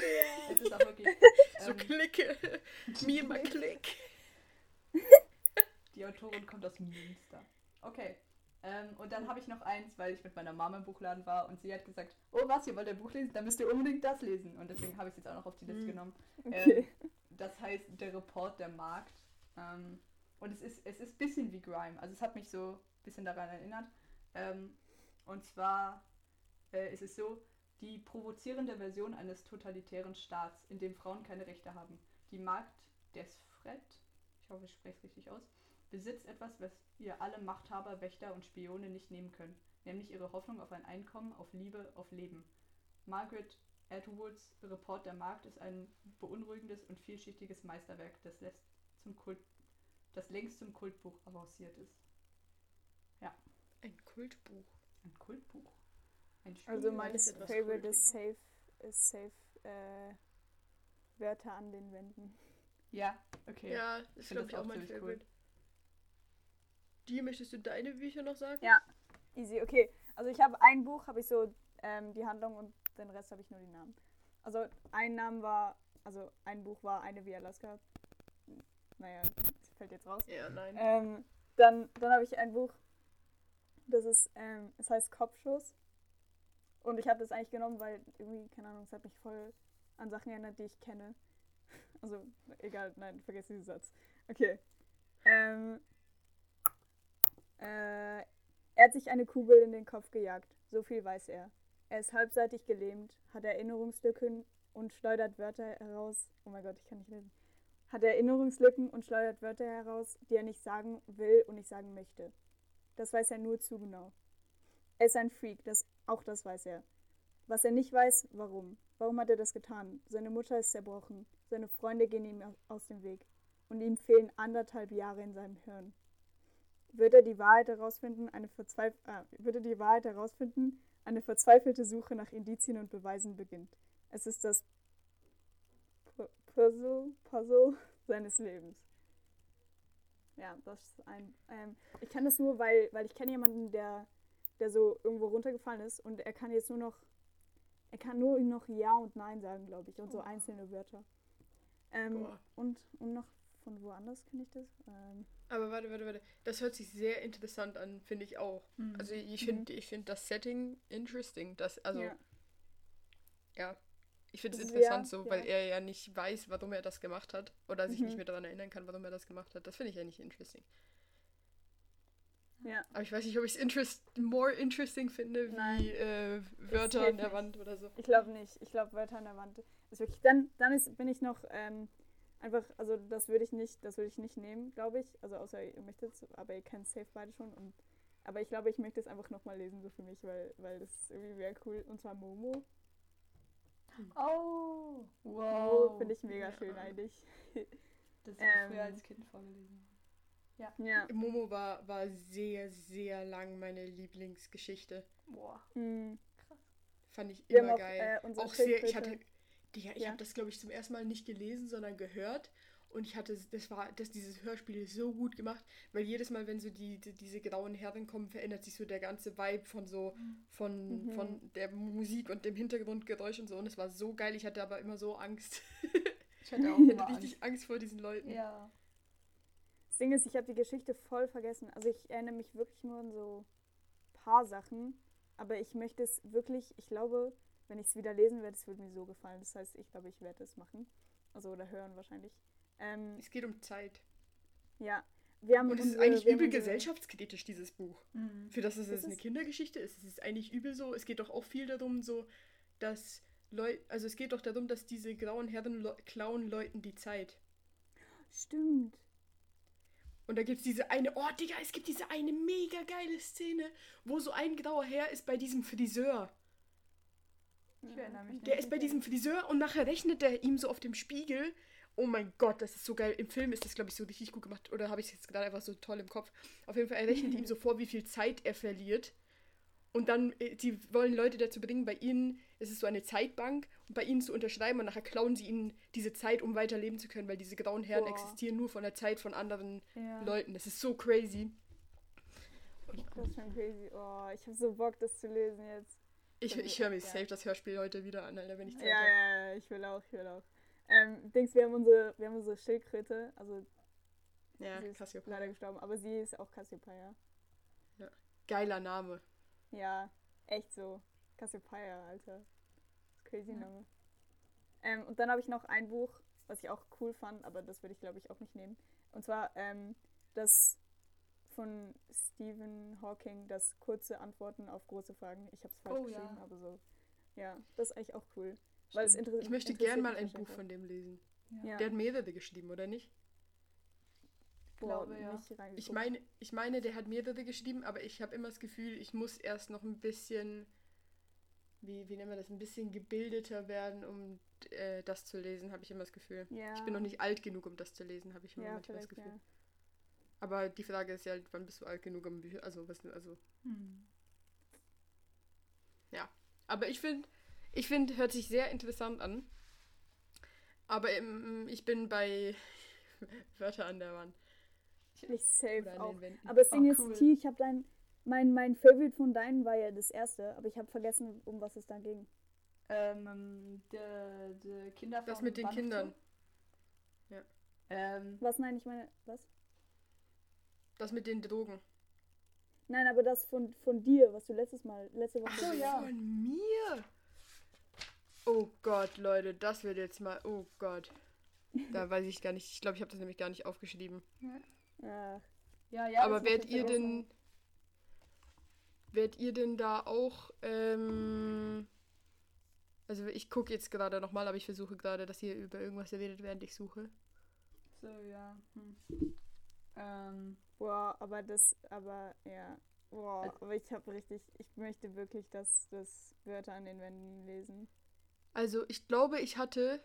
Es ist auch wirklich. So ähm, Clique. Me and my Clique. Die Autorin kommt aus Münster. Okay. Ähm, und dann habe ich noch eins, weil ich mit meiner Mama im Buchladen war und sie hat gesagt, oh was, ihr wollt ein Buch lesen? Dann müsst ihr unbedingt das lesen. Und deswegen habe ich es jetzt auch noch auf die Liste Mhm. genommen. Okay. Ähm, das heißt Der Report der Markt. Ähm, und es ist, es ist ein bisschen wie Grime. Also es hat mich so ein bisschen daran erinnert. Ähm, und zwar äh, ist es so, die provozierende Version eines totalitären Staats, in dem Frauen keine Rechte haben. Die Markt des Fred, ich hoffe, ich spreche es richtig aus, besitzt etwas, was ihr alle Machthaber, Wächter und Spione nicht nehmen können, nämlich ihre Hoffnung auf ein Einkommen, auf Liebe, auf Leben. Margaret Atwoods Report der Markt ist ein beunruhigendes und vielschichtiges Meisterwerk, das, lässt zum Kult, das längst zum Kultbuch avanciert ist. Ein Kultbuch. Ein Kultbuch. Ein Spiel. Also mein Favorite ist safe, ist safe äh, Wörter an den Wänden. Ja, okay. Ja, das ist finde glaube das ich auch mein ziemlich cool. Favorite. Die, möchtest du deine Bücher noch sagen? Ja. Easy, okay. Also ich habe ein Buch, habe ich so ähm, die Handlung und den Rest habe ich nur die Namen. Also ein Name war, also ein Buch war Eine wie Alaska. Naja, fällt jetzt raus. Ja, nein. Ähm, dann dann habe ich ein Buch, das ist, ähm, es heißt Kopfschuss. Und ich habe das eigentlich genommen, weil irgendwie, keine Ahnung, es hat mich voll an Sachen erinnert, die ich kenne. Also, egal, nein, vergiss diesen Satz. Okay. Ähm, äh, er hat sich eine Kugel in den Kopf gejagt. So viel weiß er. Er ist halbseitig gelähmt, hat Erinnerungslücken und schleudert Wörter heraus. Oh mein Gott, ich kann nicht lesen. Hat Erinnerungslücken und schleudert Wörter heraus, die er nicht sagen will und nicht sagen möchte. Das weiß er nur zu genau. Er ist ein Freak, das, auch das weiß er. Was er nicht weiß, warum. Warum hat er das getan? Seine Mutter ist zerbrochen. Seine Freunde gehen ihm aus dem Weg. Und ihm fehlen anderthalb Jahre in seinem Hirn. Wird er die Wahrheit herausfinden, eine, Verzweif äh, wird er die Wahrheit herausfinden, eine verzweifelte Suche nach Indizien und Beweisen beginnt. Es ist das Puzzle, Puzzle seines Lebens. Ja, das ist ein. Ähm, ich kann das nur, weil, weil ich kenne jemanden, der, der so irgendwo runtergefallen ist und er kann jetzt nur noch. Er kann nur noch Ja und Nein sagen, glaube ich, und so einzelne Wörter. Ähm, und, und noch von woanders kenne ich das. Ähm, Aber warte, warte, warte. Das hört sich sehr interessant an, finde ich auch. Mhm. Also ich finde ich find das Setting interesting. Das, also, ja. ja. Ich finde es interessant so, weil ja. er ja nicht weiß, warum er das gemacht hat. Oder sich Mhm. nicht mehr daran erinnern kann, warum er das gemacht hat. Das finde ich ja nicht interesting. ja. Aber ich weiß nicht, ob ich es interest more interesting finde, wie äh, Wörter an der. Wand oder so. Ich glaube nicht. Ich glaube, Wörter an der Wand ist wirklich. Dann, dann ist, bin ich noch ähm, einfach, also das würde ich nicht, das würde ich nicht nehmen, glaube ich. Also außer ihr möchtet es, aber ihr kennt Safe beide schon. Und, aber ich glaube, ich möchte es einfach nochmal lesen, so für mich, weil, weil das irgendwie wäre cool. Und zwar Momo. Oh, Momo wow. finde ich mega Ja. schön eigentlich. Das habe ich Ähm, früher als Kind vorgelesen. Ja. Momo war, war sehr, sehr lang meine Lieblingsgeschichte. Boah. Mm. Fand ich immer auch, geil. äh, auch sehr, ich hatte, Digga, ich Ja. habe das, glaube ich, zum ersten Mal nicht gelesen, sondern gehört. Und ich hatte, das war, das, dieses Hörspiel so gut gemacht, weil jedes Mal, wenn so die, die diese grauen Herren kommen, verändert sich so der ganze Vibe von so, von, Mhm. von der Musik und dem Hintergrundgeräusch und so. Und es war so geil, ich hatte aber immer so Angst. Ich hatte auch ich hatte Angst. richtig Angst vor diesen Leuten. Ja. Das Ding ist, ich habe die Geschichte voll vergessen. Also ich erinnere mich wirklich nur an so paar Sachen. Aber ich möchte es wirklich, ich glaube, wenn ich es wieder lesen werde, es wird mir so gefallen. Das heißt, ich glaube, ich werde es machen. Also oder hören wahrscheinlich. Ähm, Es geht um Zeit. ja. Wir haben Und es ist eigentlich übel unsere- gesellschaftskritisch, dieses Buch. Mhm. Für das es Ist jetzt eine es? Kindergeschichte ist, es ist eigentlich übel so. Es geht doch auch viel darum, so, dass Leute, also es geht doch darum, dass diese grauen Herren Leu- klauen Leuten die Zeit. Stimmt. Und da gibt es diese eine, oh Digga, es gibt diese eine mega geile Szene, wo so ein grauer Herr ist bei diesem Friseur. Ich erinnere mich Der nicht. ist bei diesem Friseur und nachher rechnet er ihm so auf dem Spiegel. Oh mein Gott, das ist so geil. Im Film ist das, glaube ich, so richtig gut gemacht. Oder habe ich es jetzt gerade einfach so toll im Kopf? Auf jeden Fall, er rechnet ihm so vor, wie viel Zeit er verliert. Und dann, äh, die wollen Leute dazu bringen, bei ihnen, es ist so eine Zeitbank, und bei ihnen zu unterschreiben und nachher klauen sie ihnen diese Zeit, um weiterleben zu können, weil diese grauen Herren Boah. existieren nur von der Zeit von anderen Ja. Leuten. Das ist so crazy. Das ist schon crazy. Oh, ich habe so Bock, das zu lesen jetzt. Ich, ich höre mir geil. safe das Hörspiel heute wieder an, Alter, wenn ich Ja, Zeit ja, habe. ja, ich will auch, ich will auch. Ähm, Dings, wir haben unsere, wir haben unsere Schildkröte, also Ja, sie ist Cassiopeia. leider gestorben, aber sie ist auch Cassiopeia. Geiler Name. Ja, echt so. Cassiopeia, Alter. Crazy Ja. Name. Ähm, und dann habe ich noch ein Buch, was ich auch cool fand, aber das würde ich glaube ich auch nicht nehmen. Und zwar ähm, das von Stephen Hawking, das kurze Antworten auf große Fragen. Ich habe es falsch Oh, geschrieben, ja. aber so. Ja, das ist eigentlich auch cool. Weil es Stimmt. inter Ich möchte interessiert gern mal ein Buch von dem lesen. Ja. Der hat mehrere geschrieben, oder nicht? Boah, glaube, ja. nicht reingeguckt. Ich meine, ich meine, der hat mehrere geschrieben, aber ich habe immer das Gefühl, ich muss erst noch ein bisschen, wie, wie nennen wir das, ein bisschen gebildeter werden, um äh, das zu lesen, habe ich immer das Gefühl. ja. Ich bin noch nicht alt genug, um das zu lesen, habe ich immer Ja, manchmal das Gefühl. ja. Aber die Frage ist ja, wann bist du alt genug, um Bücher, also was, also, Mhm. aber ich finde, ich finde, hört sich sehr interessant an. Aber ähm, ich bin bei Wörter an der Wand. Ich safe Oder an auch. Aber das Oh, Ding ist, cool. T, ich habe dein, mein, mein Favorite von deinen war ja das erste, aber ich habe vergessen, um was es da ging. Ähm, der, der Kinder Das mit den Bahnhof Kindern. Zoo. Ähm, Was? Nein, ich meine, was? Das mit den Drogen. Nein, aber das von, von dir, was du letztes Mal, letzte Woche Ach so, ja. von mir. Oh Gott, Leute, das wird jetzt mal. Oh Gott. Da weiß ich gar nicht. Ich glaube, ich habe das nämlich gar nicht aufgeschrieben. Ach, ja, ja. Aber werdet ihr denn. Werdet ihr denn da auch. Ähm, also ich gucke jetzt gerade nochmal, aber ich versuche gerade, dass ihr über irgendwas redet, während ich suche. So, ja. Hm. Ähm, Boah, aber das, aber ja. Boah, Also- aber ich habe richtig, ich möchte wirklich, dass das Wörter an den Wänden lesen. Also, ich glaube, ich hatte.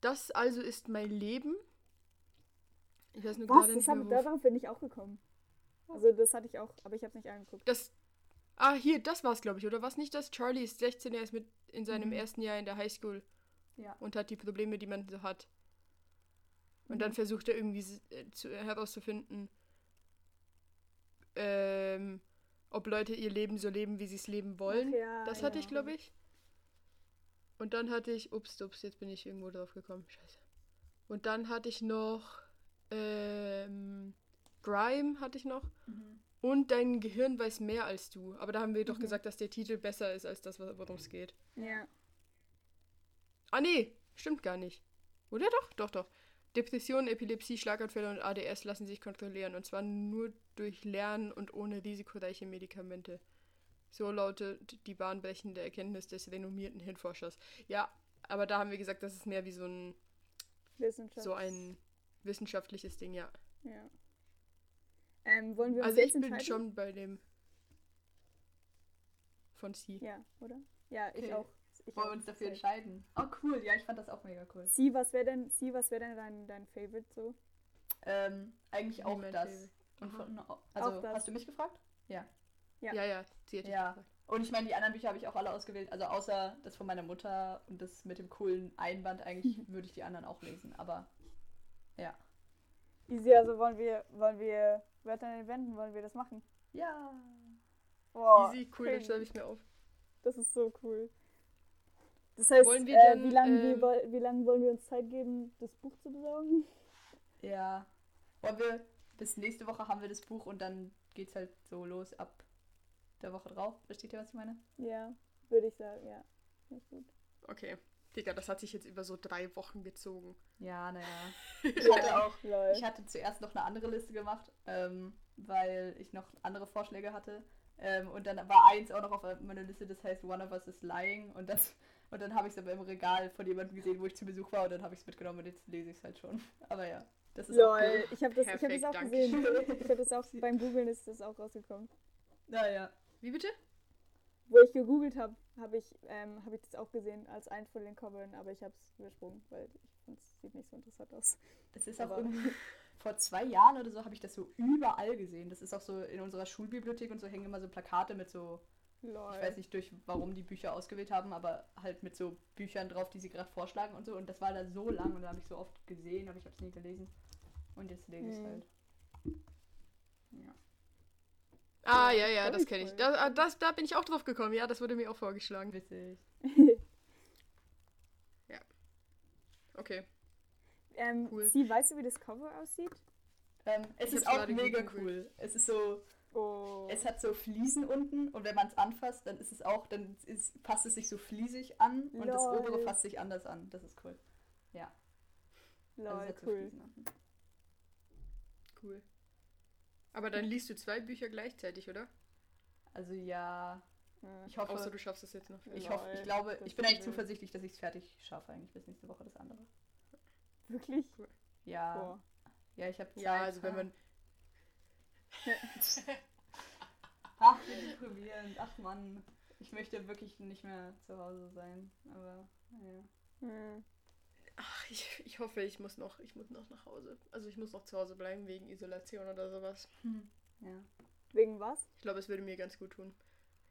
Das also ist mein Leben. Ich weiß nur Was? gerade nicht mehr, darauf bin ich auch gekommen. Also das hatte ich auch, aber ich habe nicht angeguckt. Das. Ah, hier, das war's, glaube ich, oder was nicht das? Charlie ist 16, er ist mit in seinem Mhm. ersten Jahr in der Highschool ja. und hat die Probleme, die man so hat. Und Mhm. dann versucht er irgendwie äh, zu, herauszufinden, ähm, ob Leute ihr Leben so leben, wie sie es leben wollen. Ja, das hatte ja. ich, glaube ich. Und dann hatte ich, ups, ups, jetzt bin ich irgendwo drauf gekommen. Scheiße. Und dann hatte ich noch, ähm, Grime hatte ich noch. Mhm. Und dein Gehirn weiß mehr als du. Aber da haben wir doch Mhm. gesagt, dass der Titel besser ist als das, worum es geht. Ja. Ah, nee, stimmt gar nicht. Oder doch? Doch, doch. Depressionen, Epilepsie, Schlaganfälle und ADS lassen sich kontrollieren. Und zwar nur durch Lernen und ohne risikoreiche Medikamente. So lautet die bahnbrechende Erkenntnis des renommierten Hirnforschers. Ja, aber da haben wir gesagt, das ist mehr wie so ein, so ein wissenschaftliches Ding, ja. Ja. Ähm, wollen wir uns Also ich bin schon bei dem von C. Ja, oder? Ja, ich Okay. auch. Ich Wollen wir uns dafür entscheiden? Oh, cool. Ja, ich fand das auch mega cool. Sie, was wäre denn, Sie, was wäre denn dein, dein Favorite so? Ähm, eigentlich auch das. Favorite. Und von, also, Auch das. hast du mich gefragt? Ja. Ja. Ja, ja, sie dich Ja. gefragt. Und ich meine, die anderen Bücher habe ich auch alle ausgewählt. Also außer das von meiner Mutter und das mit dem coolen Einband, eigentlich würde ich die anderen auch lesen. Aber ja. Easy, also wollen wir, wollen wir Wörter an den Wänden, wollen wir das machen? Ja. Boah, Easy, cool, das schreibe ich mir auf. Das ist so cool. Das heißt, Wollen wir äh, denn, wie lange ähm, wie, woll- wie lang wollen wir uns Zeit geben, das Buch zu besorgen? Ja. Wollen wir, bis nächste Woche haben wir das Buch und dann geht's halt so los ab der Woche drauf. Versteht ihr, was ich meine? Ja, würde ich sagen, ja. Nicht gut. Okay. Digga, das hat sich jetzt über so drei Wochen gezogen. Ja, naja. Ich hatte auch. Ich hatte zuerst noch eine andere Liste gemacht, ähm, weil ich noch andere Vorschläge hatte. Ähm, und dann war eins auch noch auf meiner Liste, das heißt One of Us is Lying. Und, das, und dann habe ich es aber im Regal von jemandem gesehen, wo ich zu Besuch war. Und dann habe ich es mitgenommen und jetzt lese ich es halt schon. Aber ja, das ist auch Lol, cool. ich habe das, ich hab das auch gesehen. Ich habe das auch beim Googlen ist das auch rausgekommen. Naja. Wie bitte? Wo ich gegoogelt habe, habe ich, ähm, hab ich das auch gesehen als eins von den Covern, aber ich habe es übersprungen, weil ich finde, es sieht nicht so interessant aus. Es ist auch Aber- irgendwie, vor zwei Jahren oder so habe ich das so überall gesehen. Das ist auch so in unserer Schulbibliothek und so hängen immer so Plakate mit so Lol. Ich weiß nicht durch, warum die Bücher ausgewählt haben, aber halt mit so Büchern drauf, die sie gerade vorschlagen und so. Und das war da so lang und da habe ich so oft gesehen, aber ich habe es nie gelesen. Und jetzt lese ich es Hm. halt. Ja. Ah, Ja, ja, ja, das kenne ich. cool. Da, ah, das, da bin ich auch drauf gekommen. Ja, das wurde mir auch vorgeschlagen. Witzig. Okay. ähm, Cool. Sie, weißt du, wie das Cover aussieht? Ähm, es Ich ist auch mega gegoogelt. cool. Es ist so, Oh. es hat so Fliesen unten und wenn man es anfasst, dann ist es auch, dann ist, passt es sich so fliesig an und das Lol. obere fasst sich anders an. Das ist cool. Ja. Also es Lol, hat so cool. Fliesen unten. Cool. Aber dann liest du zwei Bücher gleichzeitig, oder? Also ja, ich hoffe. Außer du schaffst es jetzt noch. Ich hoffe, ich glaube, das ich bin eigentlich zuversichtlich, dass ich es fertig schaffe, eigentlich bis nächste Woche das andere. Wirklich? Ja. Boah. Ja, ich habe Zeit. Ja, also wenn man. Ach, wie deprimierend. Ach Mann. Ich möchte wirklich nicht mehr zu Hause sein. Aber, naja. Hm. Ich, ich hoffe, ich muss noch, ich muss noch nach Hause. Also ich muss noch zu Hause bleiben wegen Isolation oder sowas. Hm. Ja. Wegen was? Ich glaube, es würde mir ganz gut tun.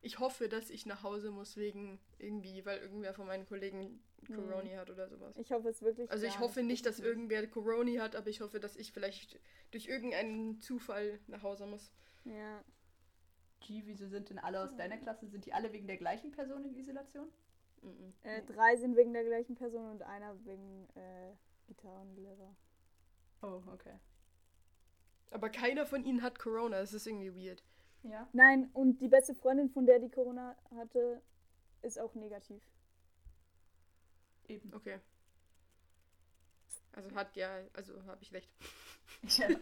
Ich hoffe, dass ich nach Hause muss wegen irgendwie, weil irgendwer von meinen Kollegen. Corona hat oder sowas. Ich hoffe es wirklich. Also ich hoffe nicht, dass irgendwer Corona hat, aber ich hoffe, dass ich vielleicht durch irgendeinen Zufall nach Hause muss. Ja. G, wieso sind denn alle aus deiner Klasse? Sind die alle wegen der gleichen Person in Isolation? Mhm. Äh, drei sind wegen der gleichen Person und einer wegen äh, Gitarrenlehrer. Oh, okay. Aber keiner von ihnen hat Corona, das ist irgendwie weird. Ja. Nein, und die beste Freundin, von der die Corona hatte, ist auch negativ. Eben. Okay. Also hat ja, also habe ich recht. Ja.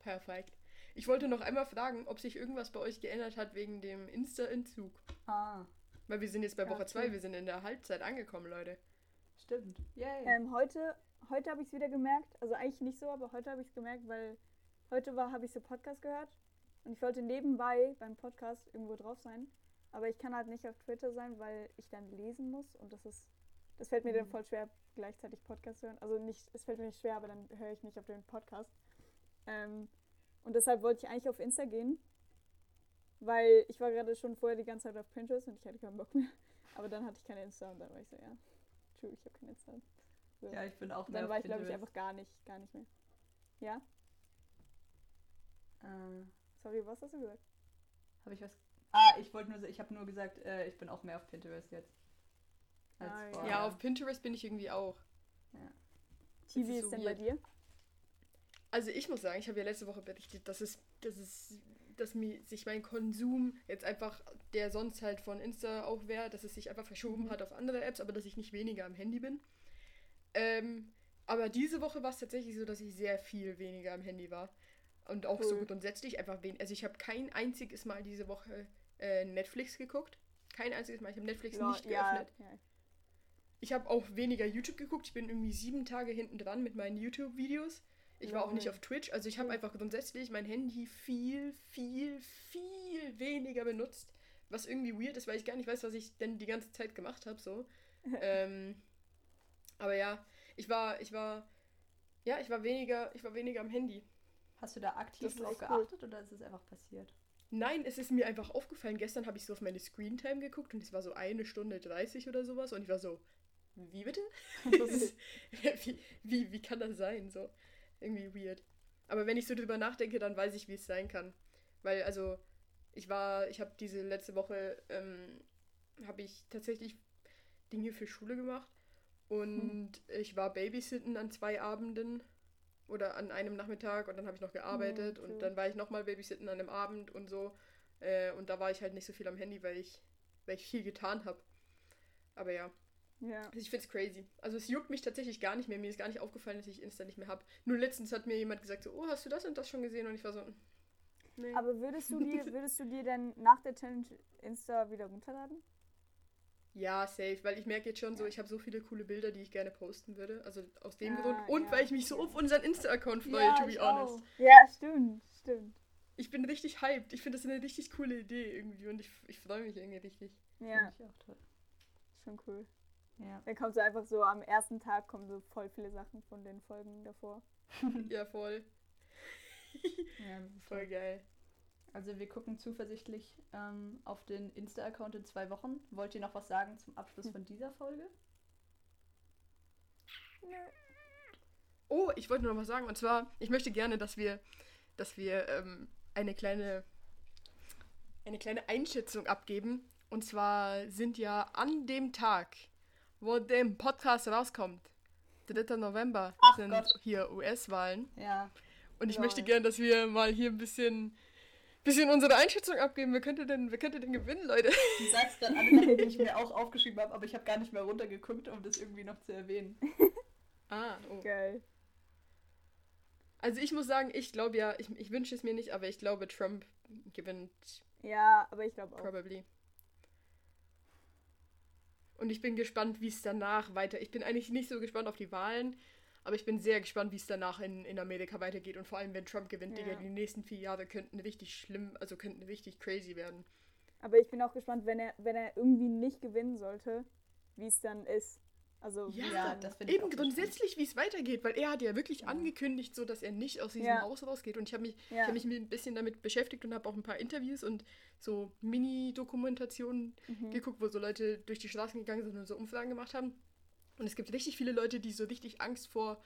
Perfekt. Ich wollte noch einmal fragen, ob sich irgendwas bei euch geändert hat wegen dem Insta-Entzug. ah, Weil wir sind jetzt bei Ja, Woche okay. 2, wir sind in der Halbzeit angekommen, Leute. Stimmt. Yay. Ähm, heute heute habe ich es wieder gemerkt. Also eigentlich nicht so, aber heute habe ich es gemerkt, weil heute war habe ich so Podcast gehört und ich wollte nebenbei beim Podcast irgendwo drauf sein. Aber ich kann halt nicht auf Twitter sein, weil ich dann lesen muss und das ist, das fällt mir dann Mhm. voll schwer, gleichzeitig Podcast zu hören. Also nicht, es fällt mir nicht schwer, aber dann höre ich nicht auf den Podcast. Ähm, und deshalb wollte ich eigentlich auf Insta gehen, weil ich war gerade schon vorher die ganze Zeit auf Pinterest und ich hatte keinen Bock mehr. Aber dann hatte ich keine Insta und dann war ich so, ja, true, ich habe kein Insta. So. ja, ich bin auch mehr dann auf war ich, glaube ich, einfach gar nicht, gar nicht mehr. Ja? Äh, Sorry, was hast du gesagt? habe ich was. Ah, ich wollte nur, ich habe nur gesagt, äh, ich bin auch mehr auf Pinterest jetzt. Als Ah, ja. vorher. Ja, auf Pinterest bin ich irgendwie auch. TV ist ist, so denn weird. bei dir? Also ich muss sagen, ich habe ja letzte Woche berichtet, dass es, dass es, dass mir sich mein Konsum jetzt einfach, der sonst halt von Insta auch wäre, dass es sich einfach verschoben Mhm. hat auf andere Apps, aber dass ich nicht weniger am Handy bin. Ähm, aber diese Woche war es tatsächlich so, dass ich sehr viel weniger am Handy war. Und auch so Cool. grundsätzlich einfach wenig. Also ich habe kein einziges Mal diese Woche äh, Netflix geguckt. Kein einziges Mal. Ich habe Netflix Ja, nicht ja, geöffnet. ja. Ich habe auch weniger YouTube geguckt. Ich bin irgendwie sieben Tage hinten dran mit meinen YouTube-Videos. Ich war auch nicht auf Twitch. Also ich habe Cool. einfach grundsätzlich mein Handy viel, viel, viel weniger benutzt. Was irgendwie weird ist, weil ich gar nicht weiß, was ich denn die ganze Zeit gemacht habe. So. ähm, aber ja, ich war, ich war, ja, ich war weniger, ich war weniger am Handy. Hast du da aktiv drauf geachtet oder ist es einfach passiert? Nein, es ist mir einfach aufgefallen. Gestern habe ich so auf meine Screentime geguckt und es war so eine Stunde 30 oder sowas und ich war so, wie bitte? Wie, wie, wie kann das sein? So, irgendwie weird. Aber wenn ich so drüber nachdenke, dann weiß ich, wie es sein kann. Weil, also, ich war, ich habe diese letzte Woche, ähm, habe ich tatsächlich Dinge für Schule gemacht und ich war Babysitten an zwei Abenden oder an einem Nachmittag und dann habe ich noch gearbeitet cool. und dann war ich nochmal Babysitten an einem Abend und so. Äh, und da war ich halt nicht so viel am Handy, weil ich, weil ich viel getan habe. Aber ja, ja. also ich find's crazy. Also es juckt mich tatsächlich gar nicht mehr. Mir ist gar nicht aufgefallen, dass ich Insta nicht mehr habe. Nur letztens hat mir jemand gesagt so, oh, hast du das und das schon gesehen? Und ich war so, nee. Aber würdest du dir, würdest du dir dann nach der Challenge Insta wieder runterladen? ja, safe, weil ich merke jetzt schon so, ich habe so viele coole Bilder, die ich gerne posten würde. Also aus dem Ah, Grund. Und ja, weil ich mich so auf unseren Insta-Account freue, to be honest. auch. Ja, stimmt, stimmt. Ich bin richtig hyped. Ich finde das eine richtig coole Idee irgendwie und ich, ich freue mich irgendwie richtig. Ja, Finde ich auch toll. schon cool. Ja. Dann kommt so einfach so am ersten Tag kommen so voll viele Sachen von den Folgen davor. ja, voll. ja, Voll geil. Also wir gucken zuversichtlich ähm, auf den Insta-Account in zwei Wochen. Wollt ihr noch was sagen zum Abschluss von dieser Folge? Oh, ich wollte nur noch was sagen. Und zwar, ich möchte gerne, dass wir, dass wir ähm, eine kleine, eine kleine Einschätzung abgeben. Und zwar sind ja an dem Tag, wo der Podcast rauskommt, 3. November, Ach sind Gott. hier US-Wahlen. Ja. Und ich Lol. möchte gerne, dass wir mal hier ein bisschen, bisschen unsere Einschätzung abgeben. Wer könnte denn, wer könnte denn gewinnen, Leute? Du sagst gerade alle Sachen, die ich mir auch aufgeschrieben habe, aber ich habe gar nicht mehr runtergeguckt, um das irgendwie noch zu erwähnen. Ah, oh. Geil. Also ich muss sagen, ich glaube ja, ich, ich wünsche es mir nicht, aber ich glaube, Trump gewinnt Ja, aber ich glaube auch. Probably. Und ich bin gespannt, wie es danach weiter. Ich bin eigentlich nicht so gespannt auf die Wahlen, aber ich bin sehr gespannt, wie es danach in, in Amerika weitergeht. Und vor allem, wenn Trump gewinnt, Ja. Digga, die nächsten vier Jahre könnten richtig schlimm, also könnten richtig crazy werden. Aber ich bin auch gespannt, wenn er, wenn er irgendwie nicht gewinnen sollte, wie es dann ist. Also Ja, Ja, das finde ich Eben grundsätzlich, wie es weitergeht, weil er hat ja wirklich Ja. angekündigt, so dass er nicht aus diesem Ja. Haus rausgeht. Und ich habe mich, ich ja. habe mich ein bisschen damit beschäftigt und habe auch ein paar Interviews und so Mini-Dokumentationen mhm. geguckt, wo so Leute durch die Straßen gegangen sind und so Umfragen gemacht haben. Und es gibt richtig viele Leute, die so richtig Angst vor,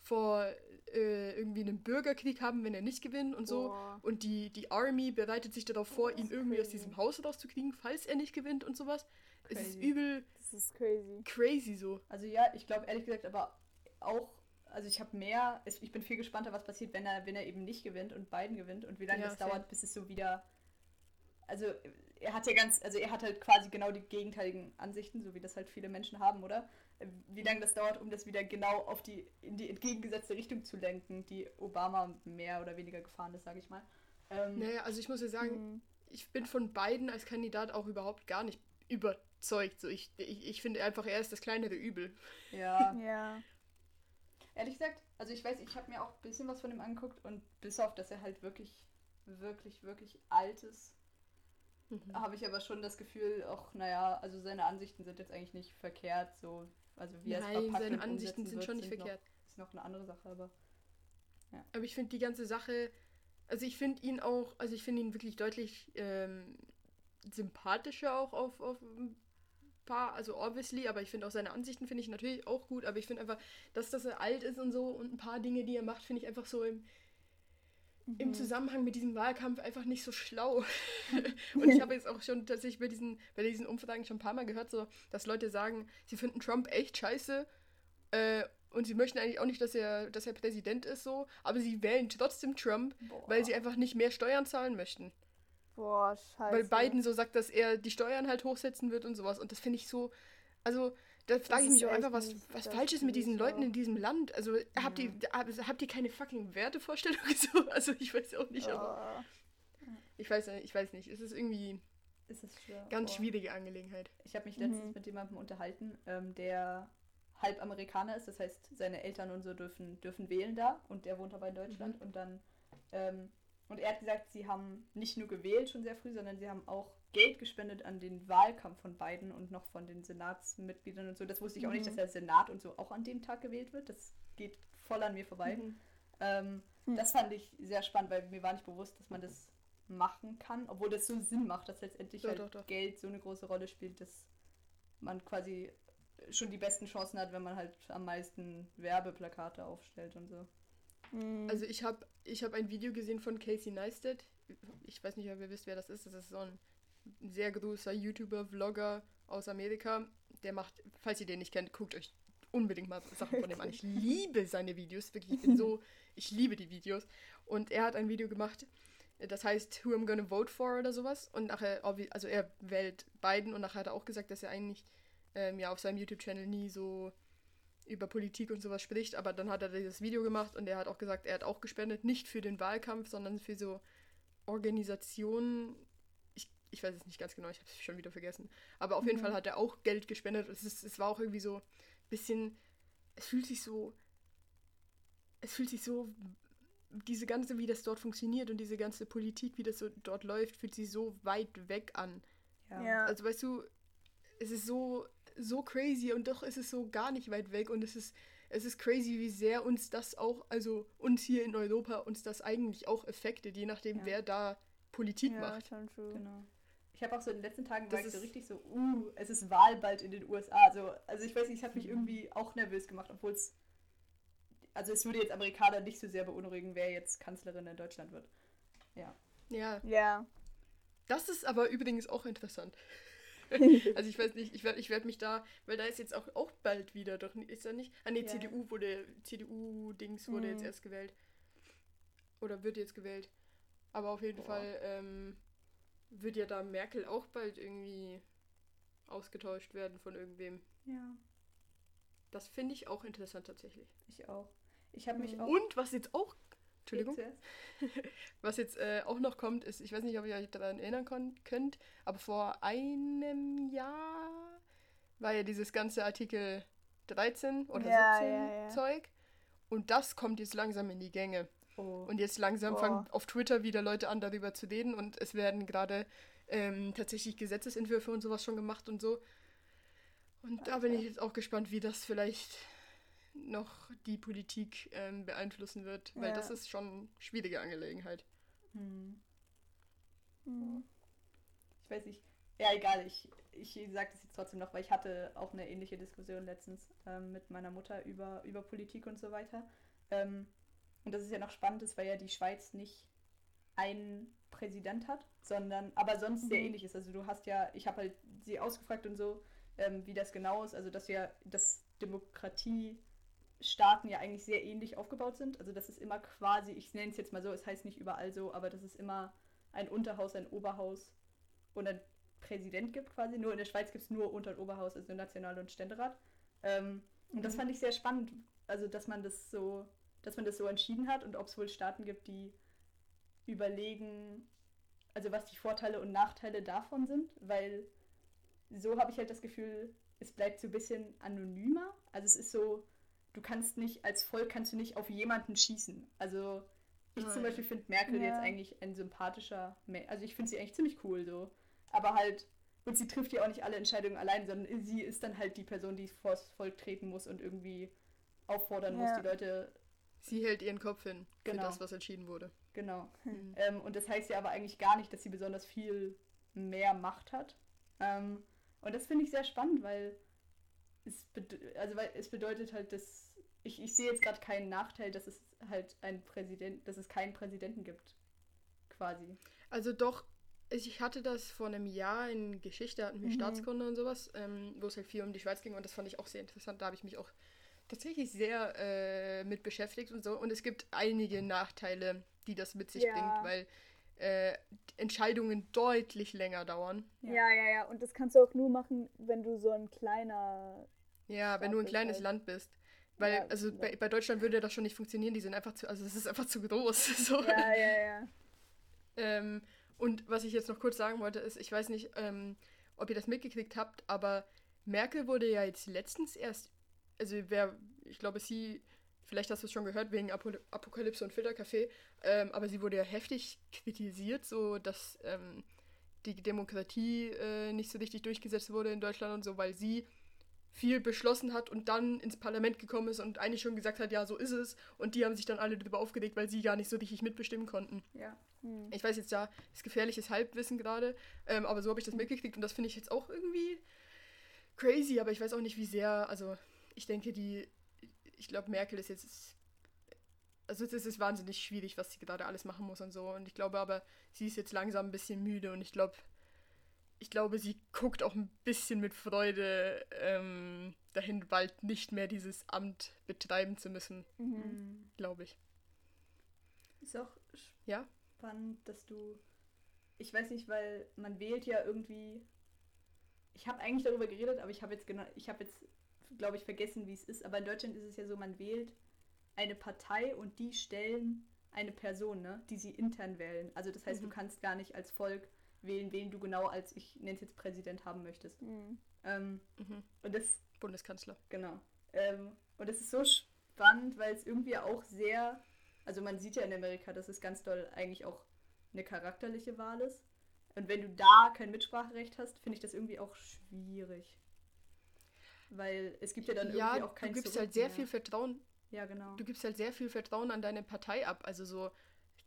vor äh, irgendwie einem Bürgerkrieg haben, wenn er nicht gewinnt und so. Boah. Und die, die Army bereitet sich darauf vor, das ihn irgendwie aus diesem Haus rauszukriegen, falls er nicht gewinnt und sowas. Es ist Crazy. übel Das ist crazy. crazy so. Also ja, ich glaube ehrlich gesagt aber auch, also ich habe mehr, es- ich bin viel gespannter, was passiert, wenn er, wenn er eben nicht gewinnt und Biden gewinnt und wie lange Ja, es same. dauert, bis es so wieder, also er hat ja ganz, also er hat halt quasi genau die gegenteiligen Ansichten, so wie das halt viele Menschen haben, oder? Wie lange das dauert, um das wieder genau auf die, in die entgegengesetzte Richtung zu lenken, die Obama mehr oder weniger gefahren ist, sage ich mal. Ähm, Naja, also ich muss ja sagen, Mhm. ich bin von beiden als Kandidat auch überhaupt gar nicht über, überzeugt. So, ich, ich, ich finde einfach, er ist das kleinere Übel. Ja. Ja. Ehrlich gesagt, also ich weiß, ich habe mir auch ein bisschen was von ihm angeguckt und bis auf, dass er halt wirklich, wirklich, wirklich alt ist, Mhm. habe ich aber schon das Gefühl, auch, naja, also seine Ansichten sind jetzt eigentlich nicht verkehrt, so, also wie er es Nein, verpackt seine Ansichten sind wird, schon nicht sind noch- verkehrt. Ist noch eine andere Sache, aber Aber ich finde die ganze Sache, also ich finde ihn auch, also ich finde ihn wirklich deutlich ähm, sympathischer auch auf, auf paar, also obviously, aber ich finde auch seine Ansichten finde ich natürlich auch gut, aber ich finde einfach, dass, er alt ist und so und ein paar Dinge, die er macht, finde ich einfach so im, im Mhm. Zusammenhang mit diesem Wahlkampf einfach nicht so schlau. und ich habe jetzt auch schon tatsächlich bei diesen, bei diesen Umfragen schon ein paar Mal gehört, so, dass Leute sagen, sie finden Trump echt scheiße äh, und sie möchten eigentlich auch nicht, dass er, dass er Präsident ist, so, aber sie wählen trotzdem Trump, Boah. weil sie einfach nicht mehr Steuern zahlen möchten. Boah, scheiße. Weil Biden so sagt, dass er die Steuern halt hochsetzen wird und sowas. Und das finde ich so, also da frage ich ist mich auch einfach, was, was falsch ist mit diesen Leuten auch. in diesem Land. Also habt, ihr, also, habt ihr keine fucking Wertevorstellung? So? Also ich weiß auch nicht, aber Oh. ich weiß, ja- ich weiß nicht. Es ist irgendwie ist es schwer. ganz Boah. schwierige Angelegenheit. Ich habe mich letztens Mhm. mit jemandem unterhalten, ähm, der halb Amerikaner ist, das heißt, seine Eltern und so dürfen, dürfen wählen da und der wohnt aber in Deutschland und dann ähm, und er hat gesagt, sie haben nicht nur gewählt schon sehr früh, sondern sie haben auch Geld gespendet an den Wahlkampf von Biden und noch von den Senatsmitgliedern und so. Das wusste ich auch nicht, Mhm. dass der Senat und so auch an dem Tag gewählt wird. Das geht voll an mir vorbei. Mhm. Ähm, Hm. Das fand ich sehr spannend, weil mir war nicht bewusst, dass man das machen kann, obwohl das so Sinn macht, dass letztendlich Doch, halt doch, doch. Geld so eine große Rolle spielt, dass man quasi schon die besten Chancen hat, wenn man halt am meisten Werbeplakate aufstellt und so. Mhm. Also ich habe ich hab ein Video gesehen von Casey Neistat. Ich weiß nicht, ob ihr wisst, wer das ist. Das ist so ein sehr großer YouTuber, Vlogger aus Amerika. Der macht, falls ihr den nicht kennt, guckt euch unbedingt mal Sachen von dem an. Ich liebe seine Videos, wirklich. Ich bin so, ich liebe die Videos. Und er hat ein Video gemacht, das heißt Who I'm Gonna Vote For oder sowas. Und nachher, also er wählt Biden und nachher hat er auch gesagt, dass er eigentlich ähm, ja auf seinem YouTube-Channel nie so über Politik und sowas spricht, aber dann hat er dieses Video gemacht und er hat auch gesagt, er hat auch gespendet, nicht für den Wahlkampf, sondern für so Organisationen. Ich, ich weiß es nicht ganz genau, ich habe es schon wieder vergessen. Aber auf jeden Mhm. Fall hat er auch Geld gespendet. Es, ist, es war auch irgendwie so ein bisschen, es fühlt sich so, es fühlt sich so, diese ganze, wie das dort funktioniert und diese ganze Politik, wie das so dort läuft, fühlt sich so weit weg an. ja. Also weißt du, es ist so, so crazy und doch ist es so gar nicht weit weg und es ist, es ist crazy, wie sehr uns das auch, also uns hier in Europa, uns das eigentlich auch affectet, je nachdem, Ja. wer da Politik ja, macht. schon true. Genau. Ich habe auch so in den letzten Tagen Das war ich so richtig so, uh, es ist Wahl bald in den USA. Also, also ich weiß nicht, es hat mich irgendwie auch nervös gemacht, obwohl es, also es würde jetzt Amerikaner nicht so sehr beunruhigen, wer jetzt Kanzlerin in Deutschland wird. Ja. Ja, Ja. das ist aber übrigens auch interessant. also ich weiß nicht, ich werde ich werd mich da, weil da ist jetzt auch, auch bald wieder, doch ist da nicht? Ah nee, Ja. CDU wurde, CDU-Dings wurde jetzt Mhm. erst gewählt. Oder wird jetzt gewählt. Aber auf jeden Boah. Fall ähm, wird ja da Merkel auch bald irgendwie ausgetauscht werden von irgendwem. Ja. Das finde ich auch interessant tatsächlich. Ich auch. Ich habe mich Mhm. auch. Und was jetzt auch, Entschuldigung, was jetzt äh, auch noch kommt, ist, ich weiß nicht, ob ihr euch daran erinnern könnt, aber vor einem Jahr war ja dieses ganze Artikel 13 oder Ja, 17 ja, ja. Zeug. Und das kommt jetzt langsam in die Gänge. Oh. Und jetzt langsam Boah. fangen auf Twitter wieder Leute an, darüber zu reden. Und es werden gerade ähm, tatsächlich Gesetzesentwürfe und sowas schon gemacht und so. Und da bin ich jetzt auch gespannt, wie das vielleicht noch die Politik ähm, beeinflussen wird. Weil Ja. das ist schon eine schwierige Angelegenheit. Hm. Mhm. Ich weiß nicht. Ja, egal, ich, ich sage das jetzt trotzdem noch, weil ich hatte auch eine ähnliche Diskussion letztens ähm, mit meiner Mutter über, über Politik und so weiter. Ähm, und das ist ja noch spannend, ist, weil ja die Schweiz nicht einen Präsident hat, sondern aber sonst sehr Mhm. ähnlich ist. Also du hast ja, ich habe halt sie ausgefragt und so, ähm, wie das genau ist, also dass ja dass Demokratiestaaten ja eigentlich sehr ähnlich aufgebaut sind. Also das ist immer quasi, ich nenne es jetzt mal so, es heißt nicht überall so, aber das ist immer ein Unterhaus, ein Oberhaus und ein Präsident gibt quasi. Nur in der Schweiz gibt es nur Unter- und Oberhaus, also National- und Ständerat. Ähm, und das Mhm. fand ich sehr spannend, also dass man das so, dass man das so entschieden hat und ob es wohl Staaten gibt, die überlegen, also was die Vorteile und Nachteile davon sind, weil so habe ich halt das Gefühl, es bleibt so ein bisschen anonymer. Also es ist so, du kannst nicht, als Volk kannst du nicht auf jemanden schießen. Also ich zum Nein. Beispiel finde Merkel Ja. jetzt eigentlich ein sympathischer, Me also ich finde sie eigentlich ziemlich cool so. Aber halt, und sie trifft ja auch nicht alle Entscheidungen allein, sondern sie ist dann halt die Person, die vors Volk treten muss und irgendwie auffordern muss, Ja. die Leute, Sie hält ihren Kopf hin Genau. für das, was entschieden wurde. genau. Mhm. Ähm, und das heißt ja aber eigentlich gar nicht, dass sie besonders viel mehr Macht hat. Ähm, und das finde ich sehr spannend, weil es, bede- also weil es bedeutet halt, dass ich, ich sehe jetzt gerade keinen Nachteil, dass es halt ein Präsident, dass es keinen Präsidenten gibt. Quasi. Also doch, ich hatte das vor einem Jahr in Geschichte, hatten wir Mhm. Staatskunde und sowas, ähm, wo es halt viel um die Schweiz ging und das fand ich auch sehr interessant. Da habe ich mich auch tatsächlich sehr äh, mit beschäftigt und so. Und es gibt einige Nachteile, die das mit sich Ja. bringt, weil äh, Entscheidungen deutlich länger dauern. Ja. Ja. ja, ja, Und das kannst du auch nur machen, wenn du so ein kleiner. Ja, wenn du ein kleines halt- Land bist. Weil, Ja, also bei, bei Deutschland würde das schon nicht funktionieren, die sind einfach zu, also es ist einfach zu groß. So. Ja, ja, ja. Ähm, und was ich jetzt noch kurz sagen wollte, ist, ich weiß nicht, ähm, ob ihr das mitgekriegt habt, aber Merkel wurde ja jetzt letztens erst, also wer, ich glaube, sie, vielleicht hast du es schon gehört, wegen Apo Apokalypse und Filterkaffee, ähm, aber sie wurde ja heftig kritisiert, so dass ähm, die Demokratie äh, nicht so richtig durchgesetzt wurde in Deutschland und so, weil sie viel beschlossen hat und dann ins Parlament gekommen ist und eigentlich schon gesagt hat, ja, so ist es. Und die haben sich dann alle darüber aufgeregt, weil sie gar nicht so richtig mitbestimmen konnten. Ja. Hm. Ich weiß jetzt ja, ist gefährliches Halbwissen gerade, ähm, aber so habe ich das mitgekriegt und das finde ich jetzt auch irgendwie crazy, aber ich weiß auch nicht, wie sehr, also ich denke, die, ich glaube, Merkel ist jetzt, also es ist wahnsinnig schwierig, was sie gerade alles machen muss und so und ich glaube aber, sie ist jetzt langsam ein bisschen müde und ich glaube, ich glaube, sie guckt auch ein bisschen mit Freude ähm, dahin, bald nicht mehr dieses Amt betreiben zu müssen, Mhm. glaube ich. Ist auch Ja? spannend, dass du. Ich weiß nicht, weil man wählt ja irgendwie. Ich habe eigentlich darüber geredet, aber ich habe jetzt genau, ich habe jetzt, glaube ich, vergessen, wie es ist. Aber in Deutschland ist es ja so, man wählt eine Partei und die stellen eine Person, ne, die sie intern wählen. Also das heißt, Mhm. du kannst gar nicht als Volk wählen, wen du genau als, ich nenne es jetzt Präsident haben möchtest. Mhm. Ähm, Mhm. und das Bundeskanzler. Genau. Ähm, und es ist so spannend, weil es irgendwie auch sehr, also man sieht ja in Amerika, dass es ganz doll eigentlich auch eine charakterliche Wahl ist. Und wenn du da kein Mitspracherecht hast, finde ich das irgendwie auch schwierig. Weil es gibt ja dann ja, irgendwie auch kein du gibst Zurück halt sehr mehr. viel Vertrauen, Ja, genau. du gibst halt sehr viel Vertrauen an deine Partei ab. Also so,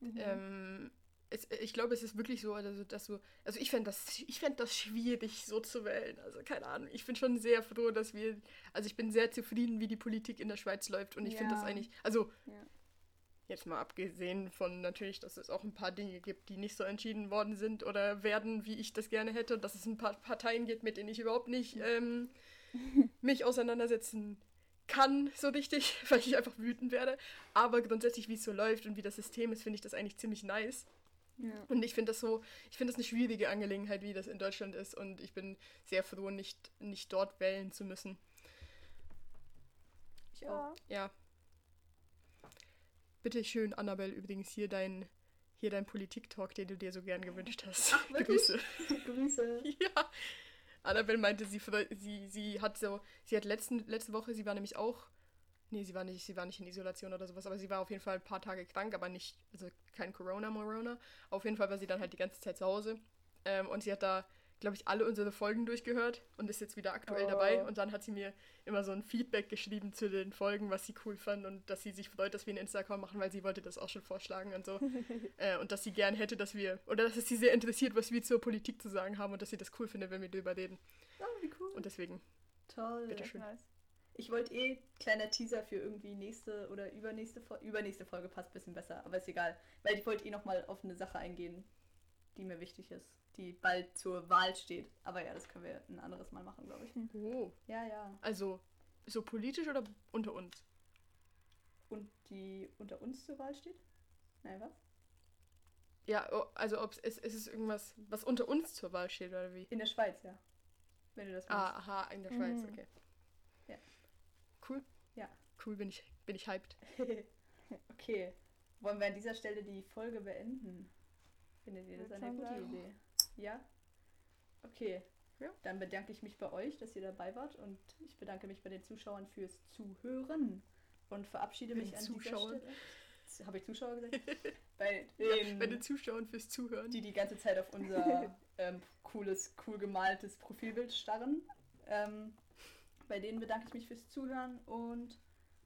Mhm. ähm, es, ich glaube, es ist wirklich so, also dass du, also ich fände das, ich fänd das schwierig, so zu wählen. Also keine Ahnung. Ich bin schon sehr froh, dass wir, also ich bin sehr zufrieden, wie die Politik in der Schweiz läuft und ich finde das Ja. eigentlich, also Ja. jetzt mal abgesehen von natürlich, dass es auch ein paar Dinge gibt, die nicht so entschieden worden sind oder werden, wie ich das gerne hätte, und dass es ein paar Parteien gibt, mit denen ich überhaupt nicht ähm, mich auseinandersetzen kann, so richtig, weil ich einfach wütend werde. Aber grundsätzlich, wie es so läuft und wie das System ist, finde ich das eigentlich ziemlich nice. Ja. Und ich finde das so, ich finde das eine schwierige Angelegenheit, wie das in Deutschland ist. Und ich bin sehr froh, nicht, nicht dort wählen zu müssen. Ich auch. Ja. Bitte schön, Annabelle, übrigens hier dein, hier dein Politik-Talk, den du dir so gern gewünscht hast. Ach, wirklich? Grüße. Grüße. Ja. Annabelle meinte, sie, sie, sie hat so, sie hat letzten, letzte Woche, sie war nämlich auch, nee, sie war nicht, sie war nicht in Isolation oder sowas, aber sie war auf jeden Fall ein paar Tage krank, aber nicht, also kein Corona, Morona. Auf jeden Fall war sie dann halt die ganze Zeit zu Hause. Ähm, und sie hat da, glaube ich, alle unsere Folgen durchgehört und ist jetzt wieder aktuell Oh. dabei. Und dann hat sie mir immer so ein Feedback geschrieben zu den Folgen, was sie cool fand und dass sie sich freut, dass wir einen Insta-Account machen, weil sie wollte das auch schon vorschlagen und so. äh, und dass sie gern hätte, dass wir, oder dass es sie sehr interessiert, was wir zur Politik zu sagen haben und dass sie das cool findet, wenn wir drüber reden. Oh, wie cool. Und deswegen, Toll. bitteschön. Nice. Ich wollte eh kleiner Teaser für irgendwie nächste oder übernächste Folge. Übernächste Folge passt ein bisschen besser, aber ist egal. Weil ich wollte eh nochmal auf eine Sache eingehen, die mir wichtig ist, die bald zur Wahl steht. Aber ja, das können wir ein anderes Mal machen, glaube ich. oh, Ja, ja. also so politisch oder unter uns? Und die unter uns zur Wahl steht? Nein, was? Ja, also ob es ist es irgendwas, was unter uns zur Wahl steht oder wie? In der Schweiz, ja. Wenn du das Ah, meinst. aha, in der Schweiz, Mhm. okay. Ja. Cool. Ja. Bin ich, bin ich hyped. okay. Wollen wir an dieser Stelle die Folge beenden? Findet ihr das eine gute sagen. Idee? Ja? Okay. Ja. Dann bedanke ich mich bei euch, dass ihr dabei wart und ich bedanke mich bei den Zuschauern fürs Zuhören und verabschiede mich an Zuschauern? dieser Stelle. Habe ich Zuschauer gesagt? bei Ja, den, bei den Zuschauern fürs Zuhören. die die ganze Zeit auf unser ähm, cooles, cool gemaltes Profilbild starren. Ähm, bei denen bedanke ich mich fürs Zuhören und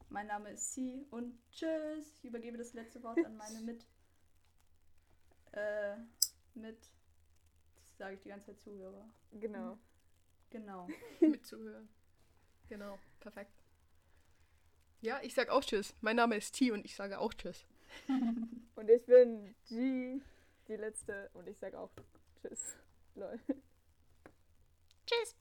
mein Name ist Sie und tschüss. Ich übergebe das letzte Wort an meine mit. Äh, mit. Das sage ich die ganze Zeit Zuhörer. Genau. Genau. mitzuhören. Genau, perfekt. Ja, ich sag auch Tschüss. Mein Name ist T und ich sage auch Tschüss. Und ich bin G, die letzte, und ich sag auch Tschüss. Lol. Tschüss.